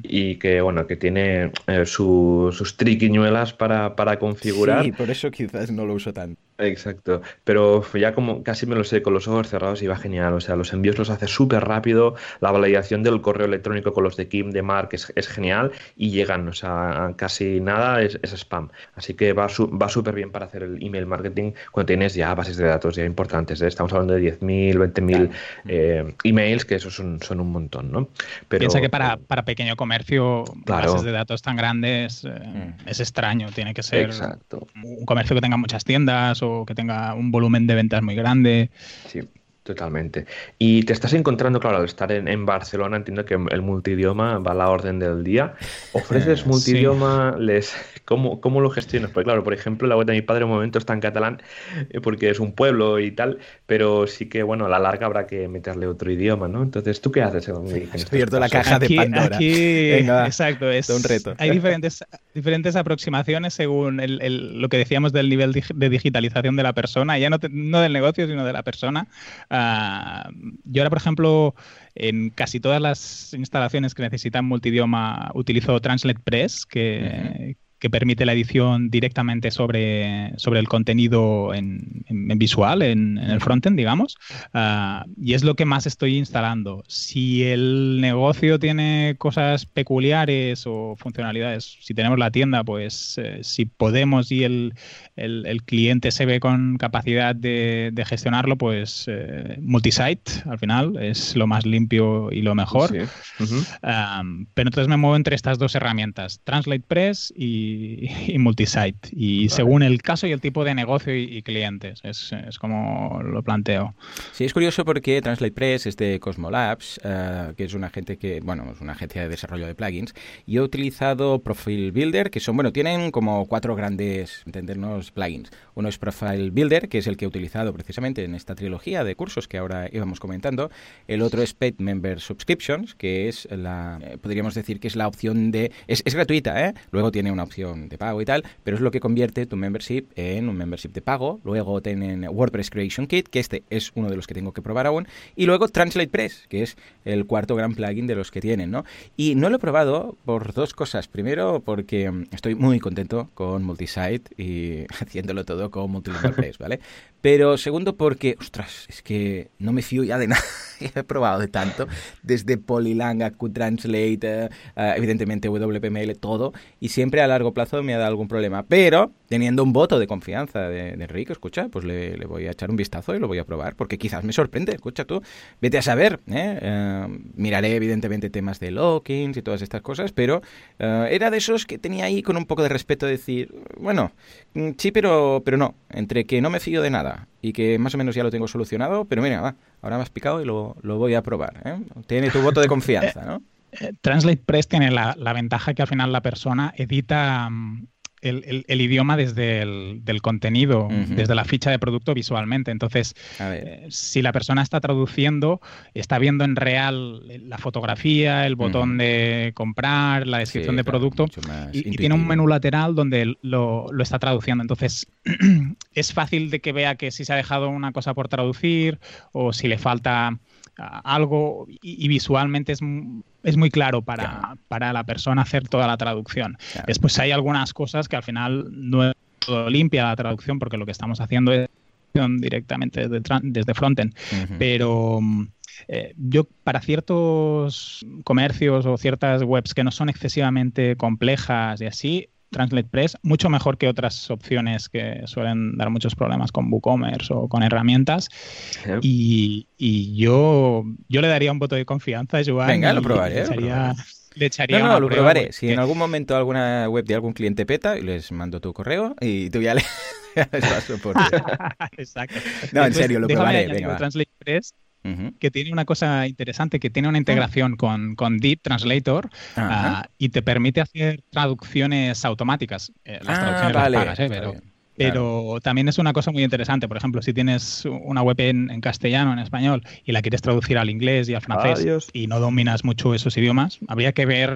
Y que, bueno, que tiene eh, sus triquiñuelas para, para configurar. Sí, por eso quizás no lo uso tanto. Exacto, pero ya como casi me lo sé con los ojos cerrados y va genial, o sea, los envíos los hace súper rápido, la validación del correo electrónico con los de Kim, de Mark es, es genial y llegan, o sea, casi nada es, spam, así que va va súper bien para hacer el email marketing cuando tienes ya bases de datos ya importantes, ¿eh? estamos hablando de 10.000, 20.000 eh, emails, que esos son, son un montón, ¿no? Pero, Piensa que para, para pequeño comercio, bases de datos tan grandes eh, mm. es extraño, tiene que ser un comercio que tenga muchas tiendas que tenga un volumen de ventas muy grande. Sí. Totalmente. Y te estás encontrando, claro, al estar en, Barcelona, entiendo que el multidioma va a la orden del día. ¿Ofreces multidioma? Les, ¿cómo, ¿Cómo lo gestionas? Pues claro, por ejemplo, la web de mi padre un momento está en catalán eh, porque es un pueblo y tal, pero sí que, bueno, a la larga habrá que meterle otro idioma, ¿no? Entonces, ¿tú qué haces? Has abierto la caja de Pandora. Aquí, exacto, es un reto. Hay diferentes, diferentes aproximaciones según lo que decíamos del nivel de digitalización de la persona, ya no, no del negocio, sino de la persona. Ah, yo ahora, por ejemplo, en casi todas las instalaciones que necesitan multidioma utilizo Translate Press, que, que permite la edición directamente sobre, sobre el contenido en, visual, en, el frontend, digamos. Ah, y es lo que más estoy instalando. Si el negocio tiene cosas peculiares o funcionalidades, si tenemos la tienda, pues eh, si podemos y el, el, cliente se ve con capacidad de, gestionarlo, pues eh, multisite al final es lo más limpio y lo mejor. Ah, pero entonces me muevo entre estas dos herramientas, Translate Press y (laughs) y, multisite. Y según el caso y el tipo de negocio y, clientes, es, es, como lo planteo. Sí, es curioso porque Translate Press es de Cosmolabs, uh, que es una gente que, bueno, es una agencia de desarrollo de plugins. Y he utilizado Profile Builder, que son, bueno, tienen como cuatro grandes, entendernos, plugins. Uno es Profile Builder, que es el que he utilizado precisamente en esta trilogía de cursos que ahora íbamos comentando. El otro es Paid Member Subscriptions, que es la, eh, podríamos decir que es la opción de, es, es gratuita, ¿eh? Luego tiene una opción de pago y tal, pero es lo que convierte tu membership en un membership de pago. Luego tienen WordPress Creation Kit, que este es uno de los que tengo que probar aún, y luego Translate Press, que es el cuarto gran plugin de los que tienen, ¿no? Y no lo he probado por dos cosas. Primero, porque mm, estoy muy contento con Multisite y (laughs) haciéndolo todo con Multilingual (laughs) ¿vale? Pero segundo, porque, ostras, es que no me fío ya de (laughs) nada. He probado de tanto, desde Polylang a QTranslate, eh, eh, evidentemente WPML, todo, y siempre a largo plazo me ha dado algún problema. Pero teniendo un voto de confianza de, Enrique, escucha, pues le, voy a echar un vistazo y lo voy a probar, porque quizás me sorprende. Escucha tú, vete a saber. ¿eh? miraré, evidentemente, temas de lockings y todas estas cosas, pero era de esos que tenía ahí con un poco de respeto decir, bueno, mm, sí, pero, pero no, entre que no me fío de nada y que más o menos ya lo tengo solucionado, pero mira, ahora me has picado y lo, voy a probar. ¿eh? Tiene tu voto de confianza, ¿no? Eh, Translate Press tiene la, ventaja que al final la persona edita, mm, el, idioma desde el del contenido, desde la ficha de producto visualmente. Entonces, eh, si la persona está traduciendo, está viendo en real la fotografía, el botón de comprar, la descripción de producto y, tiene un menú lateral donde lo, lo está traduciendo. Entonces, (clears throat) es fácil de que vea que si se ha dejado una cosa por traducir o si le falta algo y, visualmente es, es, muy claro para, para, la persona hacer toda la traducción. Después hay algunas cosas que al final no es todo limpia la traducción porque lo que estamos haciendo es directamente desde, desde frontend, pero... Eh, yo para ciertos comercios o ciertas webs que no son excesivamente complejas y así, Translate Press, mucho mejor que otras opciones que suelen dar muchos problemas con WooCommerce o con herramientas. Y, yo, yo le daría un voto de confianza a Joan. Venga, lo probaré. Le echaría, no, no, lo probaré. Si en algún momento alguna web de algún cliente peta, les mando tu correo y tú ya le (laughs) paso por... (laughs) Exacto. No, en serio, lo probaré. Venga, Translate Press que tiene una cosa interesante, que tiene una integración con, con Deep Translator ah, y te permite hacer traducciones automáticas. Eh, las ah, traducciones ¿eh? pero, pero también es una cosa muy interesante. Por ejemplo, si tienes una web en, castellano, en español, y la quieres traducir al inglés y al francés y no dominas mucho esos idiomas, habría que ver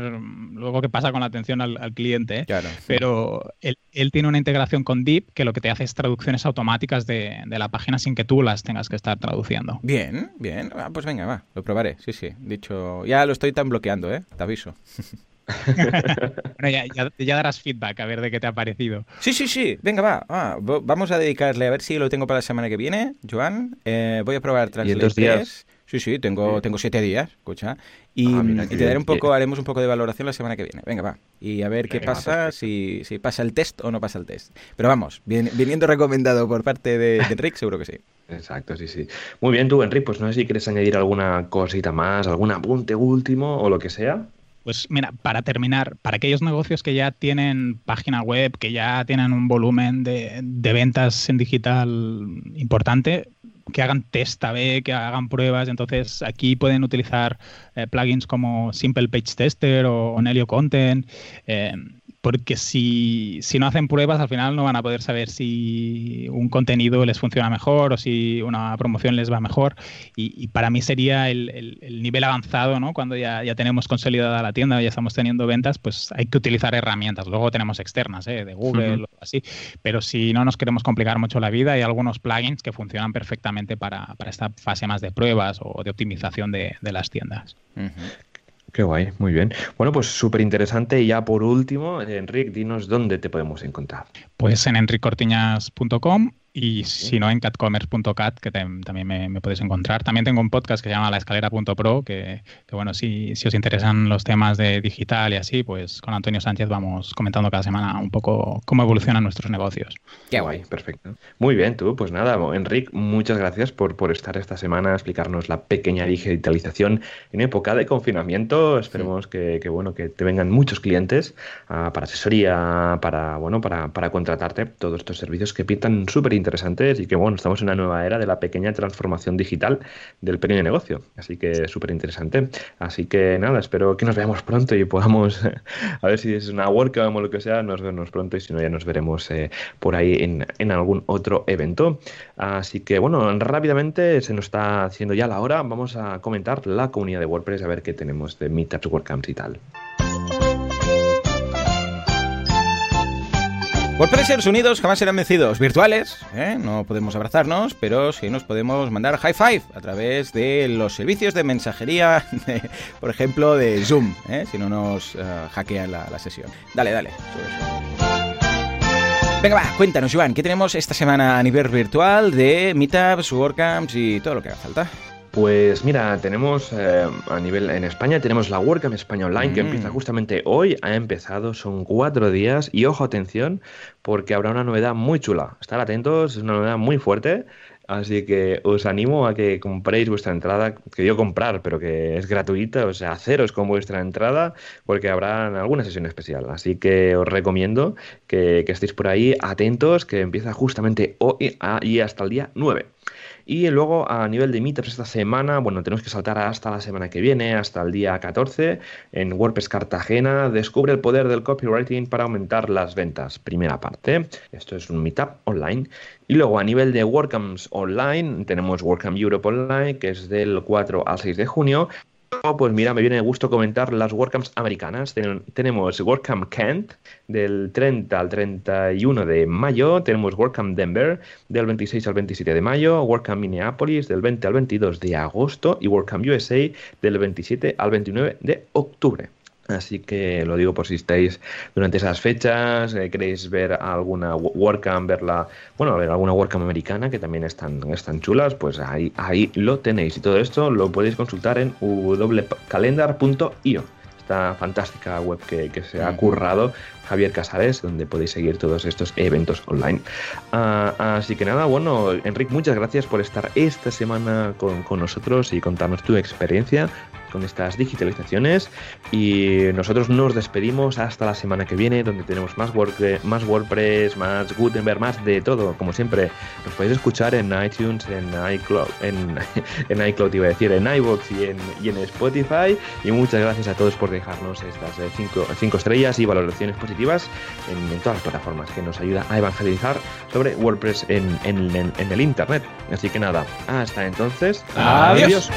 luego qué pasa con la atención al, cliente. ¿eh? Pero él, tiene una integración con Deep que lo que te hace es traducciones automáticas de, la página sin que tú las tengas que estar traduciendo. Bien, bien. Ah, pues venga, va, lo probaré. Sí, sí. Dicho, ya lo estoy tan bloqueando, ¿eh? Te aviso. (laughs) (laughs) bueno, ya, darás feedback a ver de qué te ha parecido. Sí, sí, sí. Venga, va. vamos a dedicarle a ver si lo tengo para la semana que viene, Joan. Eh, voy a probar Translate. ¿Y días? Sí, sí, tengo, tengo siete días, escucha. Y, ah, te daré un poco, haremos un poco de valoración la semana que viene. Venga, va. Y a ver qué pasa, si, si, pasa el test o no pasa el test. Pero vamos, viniendo recomendado por parte de, de Enric, seguro que sí. Exacto, sí, sí. Muy bien, tú, Enric, pues no sé si quieres añadir alguna cosita más, algún apunte último o lo que sea. Pues mira, para terminar, para aquellos negocios que ya tienen página web, que ya tienen un volumen de, ventas en digital importante, que hagan test A-B, que hagan pruebas. Entonces, aquí pueden utilizar eh, plugins como Simple Page Tester o, Nelio Content. Eh, porque si, no hacen pruebas al final no van a poder saber si un contenido les funciona mejor o si una promoción les va mejor y, para mí sería el, nivel avanzado, ¿no? Cuando ya, ya tenemos consolidada la tienda, ya estamos teniendo ventas, pues hay que utilizar herramientas. Luego tenemos externas, ¿eh? de Google o así, pero si no nos queremos complicar mucho la vida, hay algunos plugins que funcionan perfectamente para, esta fase más de pruebas o de optimización de, las tiendas. Qué guay, muy bien. Bueno, pues súper interesante. Y ya por último, Enric, dinos dónde te podemos encontrar. Pues en enriccortiñas.com y si no, en catcommerce.cat, que también me, me, podéis encontrar. También tengo un podcast que se llama La Escalera.pro, que, que bueno, si, si os interesan los temas de digital y así, pues con Antonio Sánchez vamos comentando cada semana un poco cómo evolucionan nuestros negocios. Qué guay, perfecto. Muy bien, tú, pues nada, Enric, muchas gracias por, por estar esta semana a explicarnos la pequeña digitalización en época de confinamiento. Esperemos que, que, bueno, que te vengan muchos clientes uh, para asesoría, para, bueno, para, para contratarte todos estos servicios que pintan súper interesantes y que bueno, estamos en una nueva era de la pequeña transformación digital del pequeño negocio. Así que súper interesante. Así que nada, espero que nos veamos pronto y podamos, (laughs) a ver si es una WordCamp o lo que sea, nos vemos pronto y si no ya nos veremos eh, por ahí en, en, algún otro evento. Así que bueno, rápidamente se nos está haciendo ya la hora. Vamos a comentar la comunidad de WordPress a ver qué tenemos de Meetups, WordCamps y tal. WordPressers unidos jamás serán vencidos. Virtuales, ¿eh? no podemos abrazarnos, pero sí nos podemos mandar high five a través de los servicios de mensajería, (laughs) por ejemplo, de Zoom, ¿eh? si no nos uh, hackean la, sesión. Dale, dale. Venga, va, cuéntanos, Joan, ¿qué tenemos esta semana a nivel virtual de meetups, WordCamps y todo lo que haga falta? Pues mira, tenemos eh, a nivel en España tenemos la WordCamp España Online que empieza mm. justamente hoy, ha empezado, son cuatro días y ojo atención porque habrá una novedad muy chula. Estar atentos, es una novedad muy fuerte, así que os animo a que compréis vuestra entrada, que yo comprar, pero que es gratuita, o sea, haceros con vuestra entrada porque habrá alguna sesión especial. Así que os recomiendo que, estéis por ahí atentos, que empieza justamente hoy y hasta el día 9. Y luego a nivel de meetups esta semana, bueno, tenemos que saltar hasta la semana que viene, hasta el día 14, en WordPress Cartagena, descubre el poder del copywriting para aumentar las ventas. Primera parte, esto es un meetup online. Y luego a nivel de WordCamps online, tenemos WordCamp Europe Online, que es del 4 al 6 de junio, pues mira, me viene de gusto comentar las WordCamps americanas. tenemos WordCamp Kent del 30 al 31 de mayo, tenemos WordCamp Denver del 26 al 27 de mayo, WordCamp Minneapolis del 20 al 22 de agosto y WordCamp USA del 27 al 29 de octubre. Así que lo digo por si estáis durante esas fechas, eh, queréis ver alguna WordCamp, verla, bueno, ver alguna WordCamp americana que también están, están chulas, pues ahí, ahí lo tenéis. Y todo esto lo podéis consultar en www.calendar.io. Esta fantástica web que, que se ha currado Javier Casares, donde podéis seguir todos estos eventos online. Ah, así que nada, bueno, Enrique, muchas gracias por estar esta semana con, nosotros y contarnos tu experiencia con estas digitalizaciones y nosotros nos despedimos hasta la semana que viene donde tenemos más, más WordPress, más Gutenberg, más de todo, como siempre. Nos podéis escuchar en iTunes, en iCloud, (laughs) en, iCloud iba a decir, en iVoox y en, y en Spotify y muchas gracias a todos por dejarnos estas 5 eh, estrellas y valoraciones positivas en, todas las plataformas que nos ayuda a evangelizar sobre WordPress en, en el Internet. Así que nada, hasta entonces. Adiós.